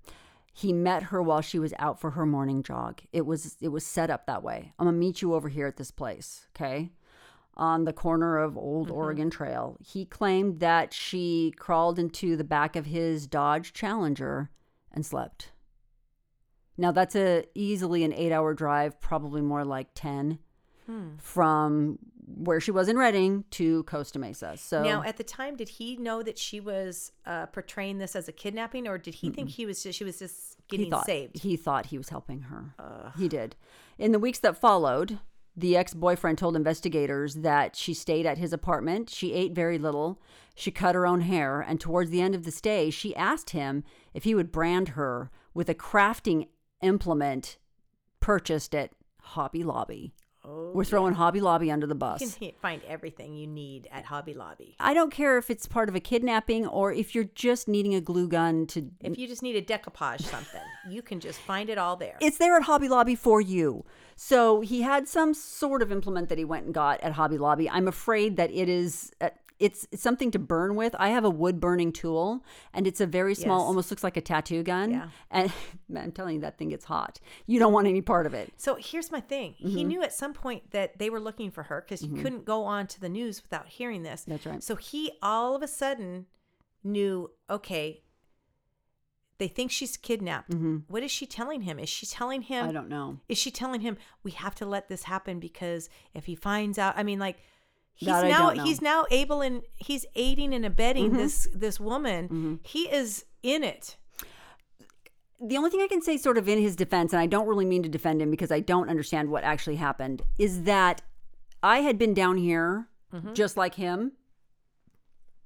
He met her while she was out for her morning jog. It was it was set up that way. I'm gonna meet you over here at this place, okay? On the corner of Old Oregon Trail. He claimed that she crawled into the back of his Dodge Challenger and slept. Now that's a easily an eight hour drive, probably more like ten, from where she was in Redding to Costa Mesa. So Now, at the time, did he know that she was uh, portraying this as a kidnapping, or did he think he was just, she was just getting he thought saved? he thought he was helping her. He did. In the weeks that followed, the ex-boyfriend told investigators that she stayed at his apartment. She ate very little. She cut her own hair, and towards the end of the stay, she asked him if he would brand her with a crafting implement purchased at Hobby Lobby. Oh, We're throwing Hobby Lobby under the bus. you can find everything you need at Hobby Lobby. I don't care if it's part of a kidnapping or if you're just needing a glue gun to If you just need a decoupage something, you can just find it all there. it's there at Hobby Lobby for you. So he had some sort of implement that he went and got at Hobby Lobby. I'm afraid that it is. Uh, It's, it's something to burn with. I have a wood burning tool, and it's a very small, Yes. almost looks like a tattoo gun. Yeah. And <laughs> I'm telling you, that thing gets hot. You don't want any part of it. So here's my thing. Mm-hmm. He knew at some point that they were looking for her because you couldn't go on to the news without hearing this. That's right. So he all of a sudden knew, okay, they think she's kidnapped. What is she telling him? Is she telling him Mm-hmm. I don't know. Is she telling him we have to let this happen because if he finds out, I mean, like he's That now. Mm-hmm. he's now able and he's aiding and abetting this this woman. He is in it. the only thing I can say, sort of in his defense, and I don't really mean to defend him because I don't understand what actually happened, is that I had been down here just like him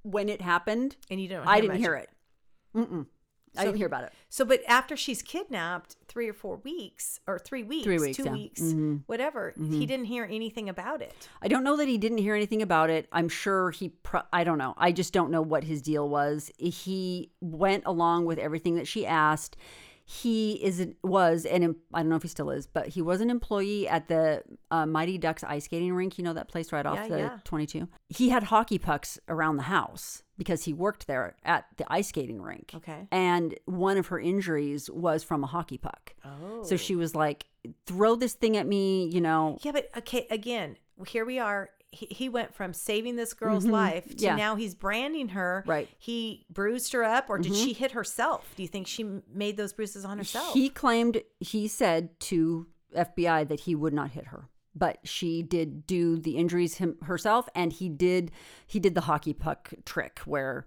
when it happened. And you don't. I didn't much hear it. Mm-mm. I So didn't hear about it. So, but after she's kidnapped, three or four weeks, or three weeks, three weeks, two yeah. weeks, Mhm. whatever, he didn't hear anything about it. I don't know that he didn't hear anything about it. I'm sure he, pro- I don't know. I just don't know what his deal was. He went along with everything that she asked. He is was an I don't know if he still is, but he was an employee at the uh, Mighty Ducks ice skating rink. You know that place right off Yeah, the yeah. 22. He had hockey pucks around the house because he worked there at the ice skating rink. Okay. And one of her injuries was from a hockey puck. Oh. So she was like, "Throw this thing at me," you know. Yeah, but okay, again, here we are. He, he went from saving this girl's life to Mm-hmm. Yeah. now he's branding her. Right. Mm-hmm. He bruised her up, or did she hit herself? Do you think she made those bruises on herself? He claimed, he said to FBI that he would not hit her, but she did do the injuries him, herself, and he did he did the hockey puck trick where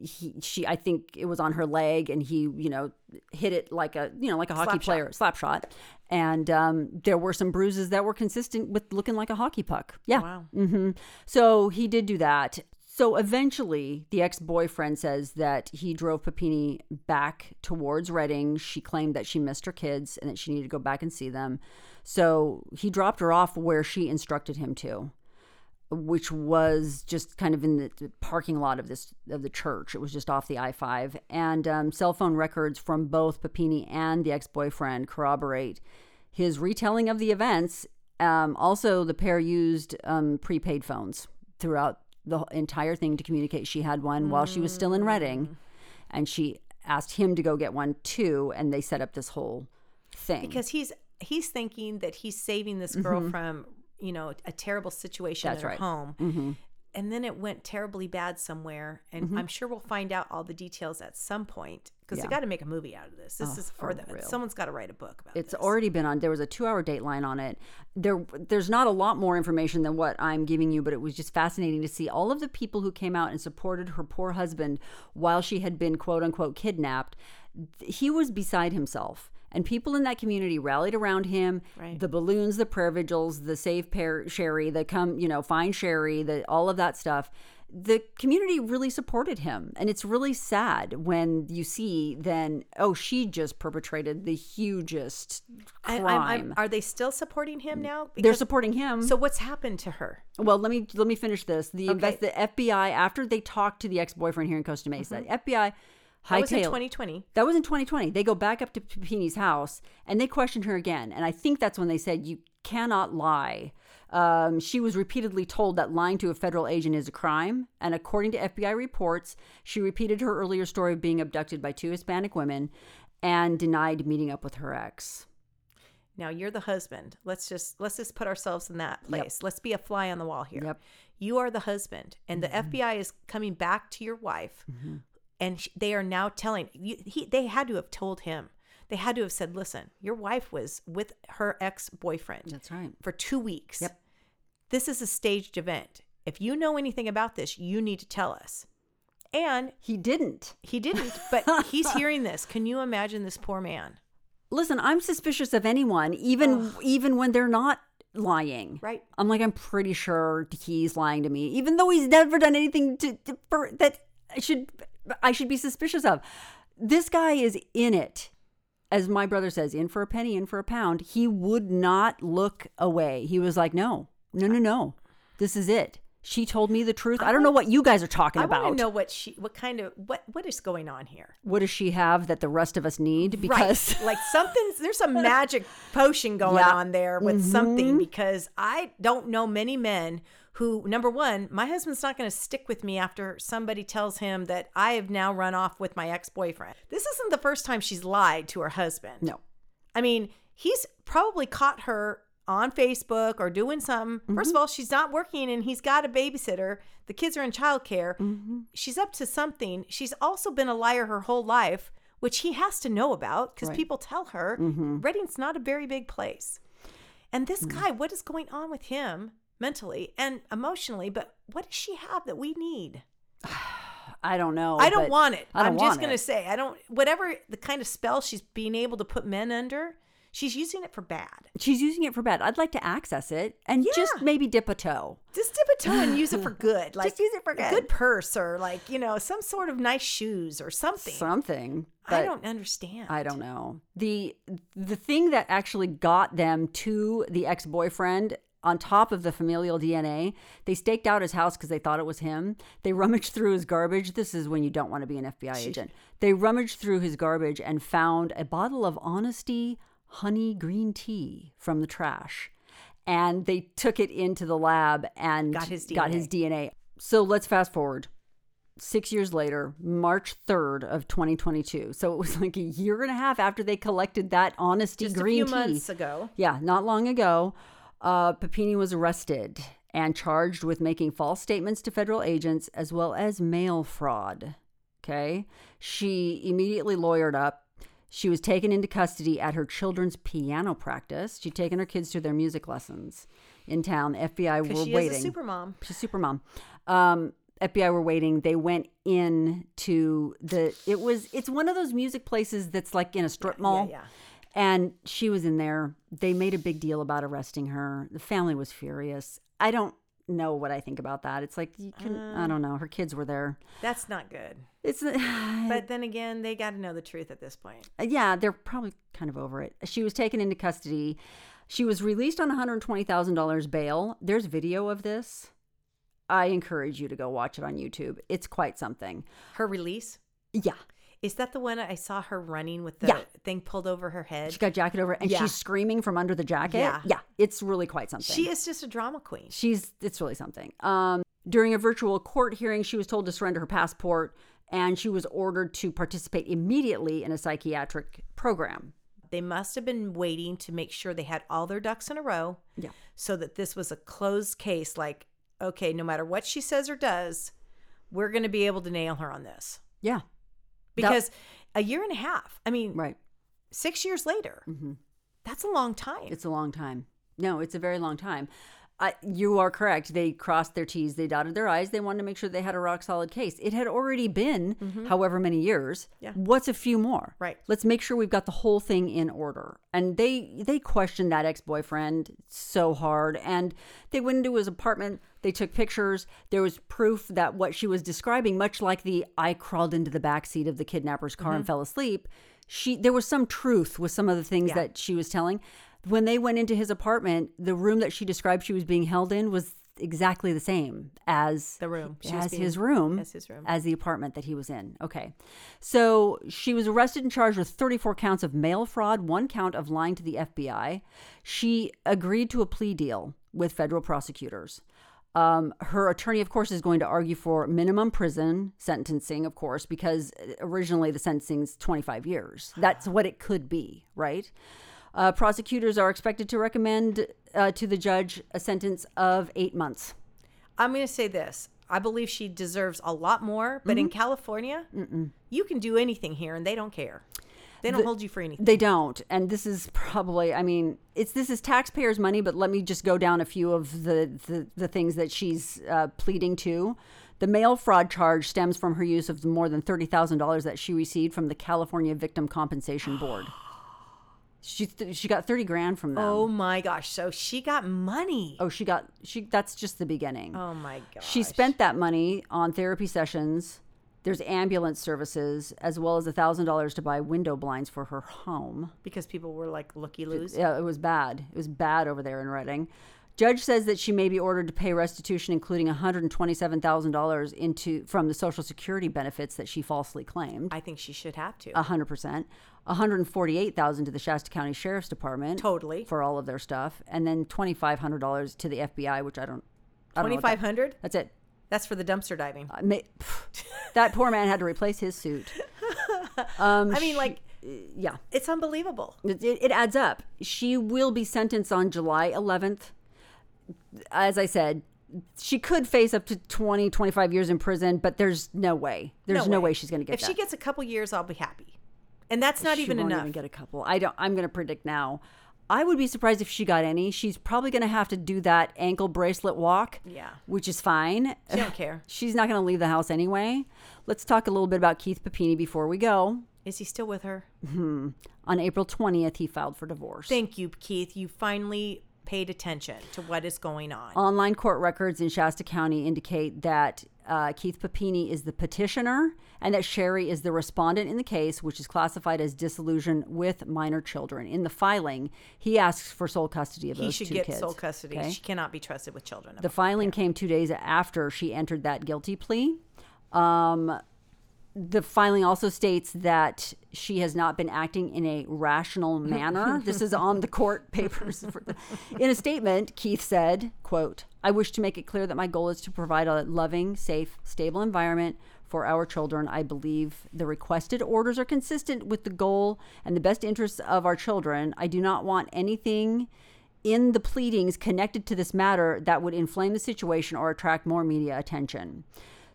he she I think it was on her leg, and he you know hit it like a you know like a hockey Slap shot. player slap shot, and um, there were some bruises that were consistent with looking like a hockey puck. Yeah. Wow. hmm So he did do that. So eventually, the ex boyfriend says that he drove Papini back towards Redding. She claimed that she missed her kids and that she needed to go back and see them. So he dropped her off where she instructed him to, which was just kind of in the parking lot of this of the church. It was just off the I five, and um, cell phone records from both Papini and the ex boyfriend corroborate his retelling of the events. Um, also, the pair used um, prepaid phones throughout the entire thing to communicate. She had one while she was still in Redding, and she asked him to go get one too, and they set up this whole thing. because he's he's thinking that he's saving this girl from you know a terrible situation Mm-hmm. That's her right. home. hmm and then it went terribly bad somewhere and Mm-hmm. i'm sure we'll find out all the details at some point because Yeah. they got to make a movie out of this this Oh, is for or the, real. someone's got to write a book about this. It's this. already been on. There was a two-hour dateline on it. There, there's not a lot more information than what I'm giving you, but it was just fascinating to see all of the people who came out and supported her poor husband while she had been quote unquote kidnapped. He was beside himself, and people in that community rallied around him. Right. The balloons, the prayer vigils, the save pair Sherri, the come, you know, find Sherri, the all of that stuff. The community really supported him, and it's really sad when you see then, oh, she just perpetrated the hugest crime. I'm- I'm- are they still supporting him now They're supporting him. so what's happened to her well, let me let me finish this. The Okay. the FBI after they talked to the ex boyfriend here in Costa Mesa, mm-hmm. FBI Mm-hmm. that was in 2020 That was in 2020. They go back up to Papini's house and they question her again. And I think that's when they said, You cannot lie. Um, she was repeatedly told that lying to a federal agent is a crime. And according to FBI reports, she repeated her earlier story of being abducted by two Hispanic women and denied meeting up with her ex. now you're the husband let's just let's just put ourselves in that place let's be a fly on the wall here Yep. you are the husband and the fbi is coming back to your wife and sh- they are now telling you he, they had to have told him they had to have said listen your wife was with her ex-boyfriend That's right. for two weeks Yep. this is a staged event if you know anything about this you need to tell us and He didn't. he didn't <laughs> but he's hearing this can you imagine this poor man Listen, I'm suspicious of anyone, even even when they're not lying. Right. I'm like, I'm pretty sure he's lying to me, even though he's never done anything to, to for, that I should I should be suspicious of. This guy is in it, as my brother says, in for a penny, in for a pound. He would not look away. He was like, no, no, no, no, this is it. She told me the truth. I, don't know what you guys are talking about. I about. to know what she, what kind of, what, what is going on here? What does she have that the rest of us need? Because right, <laughs> like something's there's some magic potion going Yeah. Mm-hmm. on there with something because I don't know many men who number one, my husband's not going to stick with me after somebody tells him that I have now run off with my ex-boyfriend. This isn't the first time she's lied to her husband. No. I mean, he's probably caught her on Facebook or doing something. Mm-hmm. First of all, she's not working and he's got a babysitter. The kids are in childcare. Mm-hmm. She's up to something. She's also been a liar her whole life, which he has to know about because Right. people tell her mm-hmm. Redding's not a very big place. And this mm. guy, what is going on with him mentally and emotionally? But what does she have that we need? <sighs> I don't know. I don't want it. I I'm just going to say, I don't, whatever the kind of spell she's being able to put men under, she's using it for bad. She's using it for bad. I'd like to access it and just maybe dip a toe. Just dip a toe and use it <sighs> for good. Like Just use it for a good. good purse or like, you know, some sort of nice shoes or something. Something. I don't understand. I don't know. The the thing that actually got them to the ex-boyfriend on top of the familial DNA, they staked out his house because they thought it was him. They rummaged through his garbage. This is when you don't want to be an FBI agent. They rummaged through his garbage and found a bottle of Honest Tea honey green tea from the trash. And they took it into the lab and Got his got his DNA. So let's fast forward six years later, March 3rd of 2022. So it was <laughs> like a year and a half after they collected that honesty Just a green few tea. months ago. Yeah, not long ago, uh, Papini was arrested and charged with making false statements to federal agents as well as mail fraud. Okay. She immediately lawyered up. She was taken into custody at her children's piano practice. She'd taken her kids to their music lessons in town. FBI were she waiting. is a super mom. She's super mom. Um, FBI were waiting. They went in to the. It was. It's one of those music places that's like in a strip mall. yeah. And she was in there. They made a big deal about arresting her. The family was furious. I don't know what I think about that. It's like you can. I um, don't know. Her kids were there. That's not good. It's. <sighs> But then again, they got to know the truth at this point. Uh, yeah, they're probably kind of over it. She was taken into custody. She was released on $120,000 bail. There's video of this. I encourage you to go watch it on YouTube. It's quite something. Her release Yeah. Is that the one I saw her running with the Yeah. thing pulled over her head? She got jacket over and Yeah. she's screaming from under the jacket. Yeah. Yeah. It's really quite something. She is just a drama queen. She's it's really something. Um, during a virtual court hearing, she was told to surrender her passport and she was ordered to participate immediately in a psychiatric program. They must have been waiting to make sure they had all their ducks in a row. Yeah. So that this was a closed case. Like, okay, no matter what she says or does, we're going to be able to nail her on this. Yeah. Because a year and a half, I mean, Right. six years later, mm-hmm. that's a long time. It's a long time. No, it's a very long time. You are correct. They crossed their T's, they dotted their I's. They wanted to make sure they had a rock solid case. It had already been mm-hmm. however many years. Yeah. What's a few more? Right. Let's make sure we've got the whole thing in order. And they they questioned that ex boyfriend so hard, and they went into his apartment. They took pictures. There was proof that what she was describing, much like the I crawled into the back seat of the kidnapper's car and mm-hmm. fell asleep. She there was some truth with some of the things Yeah. that she was telling. When they went into his apartment, the room that she described she was being held in was exactly the same as The room. She as his room as his room. as the apartment that he was in. Okay. So she was arrested and charged with 34 counts of mail fraud, one count of lying to the FBI. She agreed to a plea deal with federal prosecutors. Um, her attorney, of course, is going to argue for minimum prison sentencing, of course, because originally the sentencing's 25 years. That's what it could be, right? Uh, prosecutors are expected to recommend uh, to the judge a sentence of eight months. I'm going to say this. I believe she deserves a lot more, but Mm-hmm. in California, you can do anything here and they don't care. They don't hold you for anything. They don't, and this is probably. I mean, it's this is taxpayers' money, but let me just go down a few of the the, the things that she's uh, pleading to. The mail fraud charge stems from her use of the more than thirty thousand dollars that she received from the California Victim Compensation Board. <gasps> <gasps> <sighs> She th- she got thirty grand from them. Oh my gosh. So she got money. Oh, she got she. That's just the beginning. Oh my gosh. She spent that money on therapy sessions. There's ambulance services as well as a thousand dollars to buy window blinds for her home. because people were like looky loos. Yeah, it was bad. It was bad over there in Redding. Judge says that she may be ordered to pay restitution, including one hundred twenty-seven thousand dollars into from the Social Security benefits that she falsely claimed. I think she should have to. hundred percent. One hundred forty-eight thousand to the Shasta County Sheriff's Department. Totally. for all of their stuff, and then twenty-five hundred dollars to the FBI, which I don't I don't know what that- 2500 That's it. That's for the dumpster diving. I ma- that poor man had to replace his suit. <laughs> Um, I mean, like, yeah, it's unbelievable. it, it it adds up. She will be sentenced on July 11th. As I said, she could face up to 20, 25 years in prison, but there's no way. There's no, way. she's going to get that. If that. she gets a couple years, I'll be happy. And that's not She even won't enough. Even get a couple. I don't. I'm going to predict now. I would be surprised if she got any. She's probably going to have to do that ankle bracelet walk. Yeah. which is fine. She don't care. <laughs> She's not going to leave the house anyway. Let's talk a little bit about Keith Papini before we go. Is he still with her? Hmm. On April 20th, he filed for divorce. Thank you, Keith. You finally paid attention to what is going on. Online court records in Shasta County indicate that uh, Keith Papini is the petitioner and that Sherri is the respondent in the case, which is classified as dissolution with minor children. In the filing, he asks for sole custody of those children. he should get sole custody. okay? She cannot be trusted with children. The filing came two days after she entered that guilty plea. Um, the filing also states that she has not been acting in a rational manner. this is on the court <laughs> papers. For the, in a statement, Keith said, "quote I wish to make it clear that my goal is to provide a loving, safe, stable environment for our children. I believe the requested orders are consistent with the goal and the best interests of our children. I do not want anything." in the pleadings connected to this matter that would inflame the situation or attract more media attention.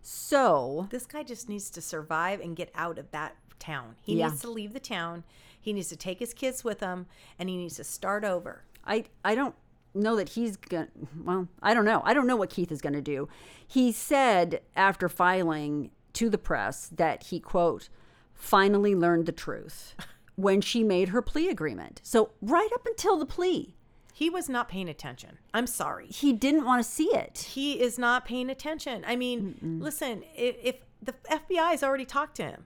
So, This guy just needs to survive and get out of that town. He Yeah. needs to leave the town. He needs to take his kids with him and he needs to start over. I I don't know that he's going to well, I don't know. I don't know what Keith is going to do. He said after filing to the press that he quote finally learned the truth <laughs> when she made her plea agreement. So, right up until the plea, He was not paying attention. I'm sorry. he didn't want to see it. He is not paying attention. I mean, listen, if, if the FBI has already talked to him,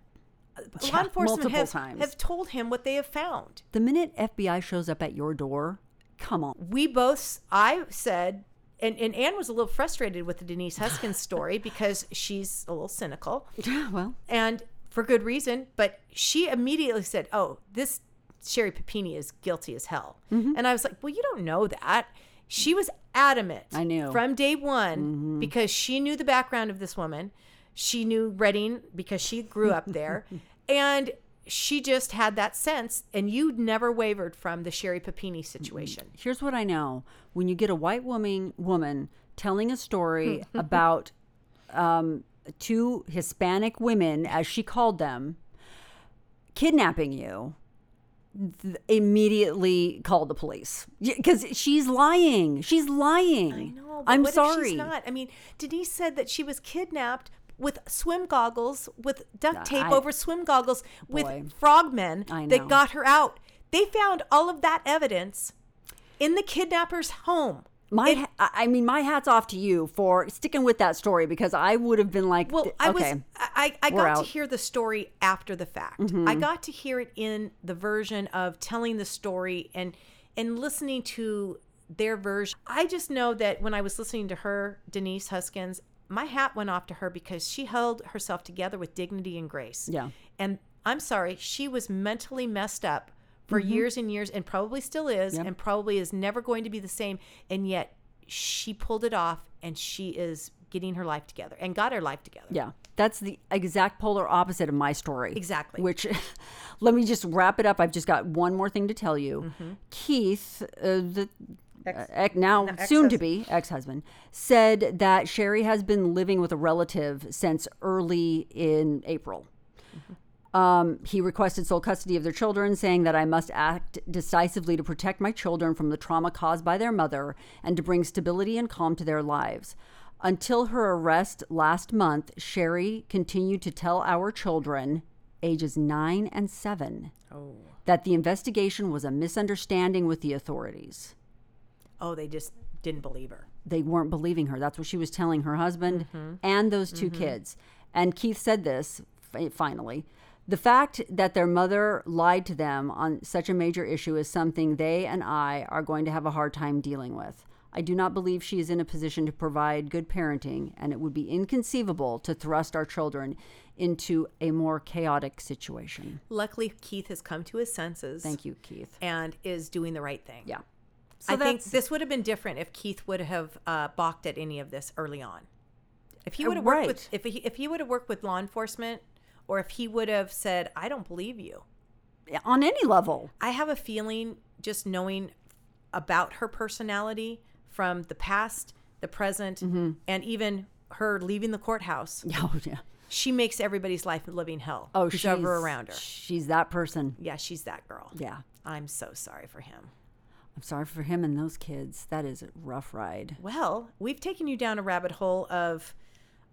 uh, Yeah, law enforcement have, have told him what they have found. The minute FBI shows up at your door, come on. we both i said and, and anne was a little frustrated with the denise huskins <laughs> story because she's a little cynical Yeah, <laughs> well, and for good reason but she immediately said oh this sherri papini is guilty as hell Mm-hmm. and i was like well you don't know that she was adamant I knew. Mm-hmm. from day one because she knew the background of this woman she knew redding because she grew up there <laughs> and she just had that sense and you never wavered from the sherri papini situation here's what I know: when you get a white woman woman telling a story <laughs> about um, two Hispanic women, as she called them, kidnapping you, th- immediately call the police because she's lying. She's lying. I know. I'm what sorry. If she's not. I mean, Denise said that she was kidnapped with swim goggles, with duct tape I- over swim goggles, Boy. with frogmen that got her out. They found all of that evidence in the kidnapper's home. My, It- I mean, my hat's off to you for sticking with that story because I would have been like, Well, I okay, was I, I got out. Mm-hmm. to hear the story after the fact. I got to hear it in the version of telling the story and and listening to their version. I just know that when I was listening to her, Denise Huskins, my hat went off to her because she held herself together with dignity and grace. Yeah. And I'm sorry, she was mentally messed up for years and years and probably still is Mm-hmm. Yep. and probably is never going to be the same and yet she pulled it off and she is getting her life together and got her life together. Yeah, that's the exact polar opposite of my story. Exactly. Which, <laughs> let me just wrap it up. I've just got one more thing to tell you. Mm-hmm. Keith, uh, the uh, ex- now soon to be ex husband, said that Sherri has been living with a relative since early in April. Um, he requested sole custody of their children, saying that I must act decisively to protect my children from the trauma caused by their mother and to bring stability and calm to their lives. Until her arrest last month, Sherri continued to tell our children, ages nine and seven, that the investigation was a misunderstanding with the authorities. Oh, they just didn't believe her. They weren't believing her. That's what she was telling her husband mm-hmm. and those 2 mm-hmm. kids. And Keith said this finally. The fact that their mother lied to them on such a major issue is something they and I are going to have a hard time dealing with. I do not believe she is in a position to provide good parenting, and it would be inconceivable to thrust our children into a more chaotic situation. Luckily, Keith has come to his senses. Thank you, Keith. And is doing the right thing. Yeah. So I think this would have been different if Keith would have uh, balked at any of this early on. If he Uh, would have worked right. with if he, if he would have worked with law enforcement, or if he would have said, "I don't believe you," on any level. I have a feeling just knowing about her personality from the past, the present, Mm-hmm. and even her leaving the courthouse, <laughs> Oh yeah. she makes everybody's life a living hell. Oh, she's ever around her. She's that person. Yeah, she's that girl. Yeah. I'm so sorry for him. I'm sorry for him and those kids. That is a rough ride. Well, we've taken you down a rabbit hole of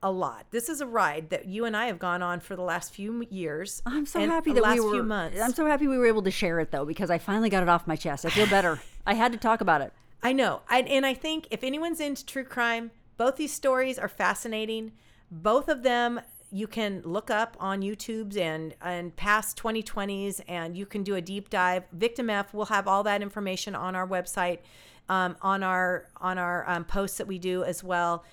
a lot. This is a ride that you and I have gone on for the last few years. I'm so happy the that last we were. few months. I'm so happy we were able to share it though because I finally got it off my chest. I feel better. <laughs> I had to talk about it. I know. I, and I think if anyone's into true crime, both these stories are fascinating. Both of them you can look up on YouTube's and and past 2020s, and you can do a deep dive. Victim F will have all that information on our website, um, on our on our um, posts that we do as well.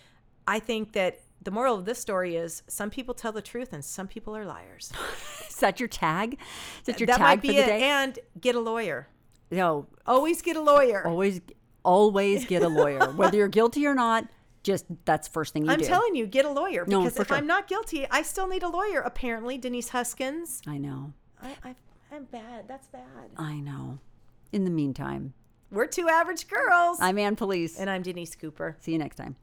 I think that the moral of this story is some people tell the truth and some people are liars. <laughs> Is that your tag? Is that your that tag might for be the it. day? And get a lawyer. no, Always get a lawyer. always, always get a lawyer, whether you're guilty or not. Just that's first thing you need. I'm do. telling you, get a lawyer No, because for if sure. I'm not guilty, I still need a lawyer. Apparently, Denise Huskins. I know. I, I, I'm bad. That's bad. I know. In the meantime, We're two average girls. I'm Ann Police. and I'm Denise Cooper. See you next time.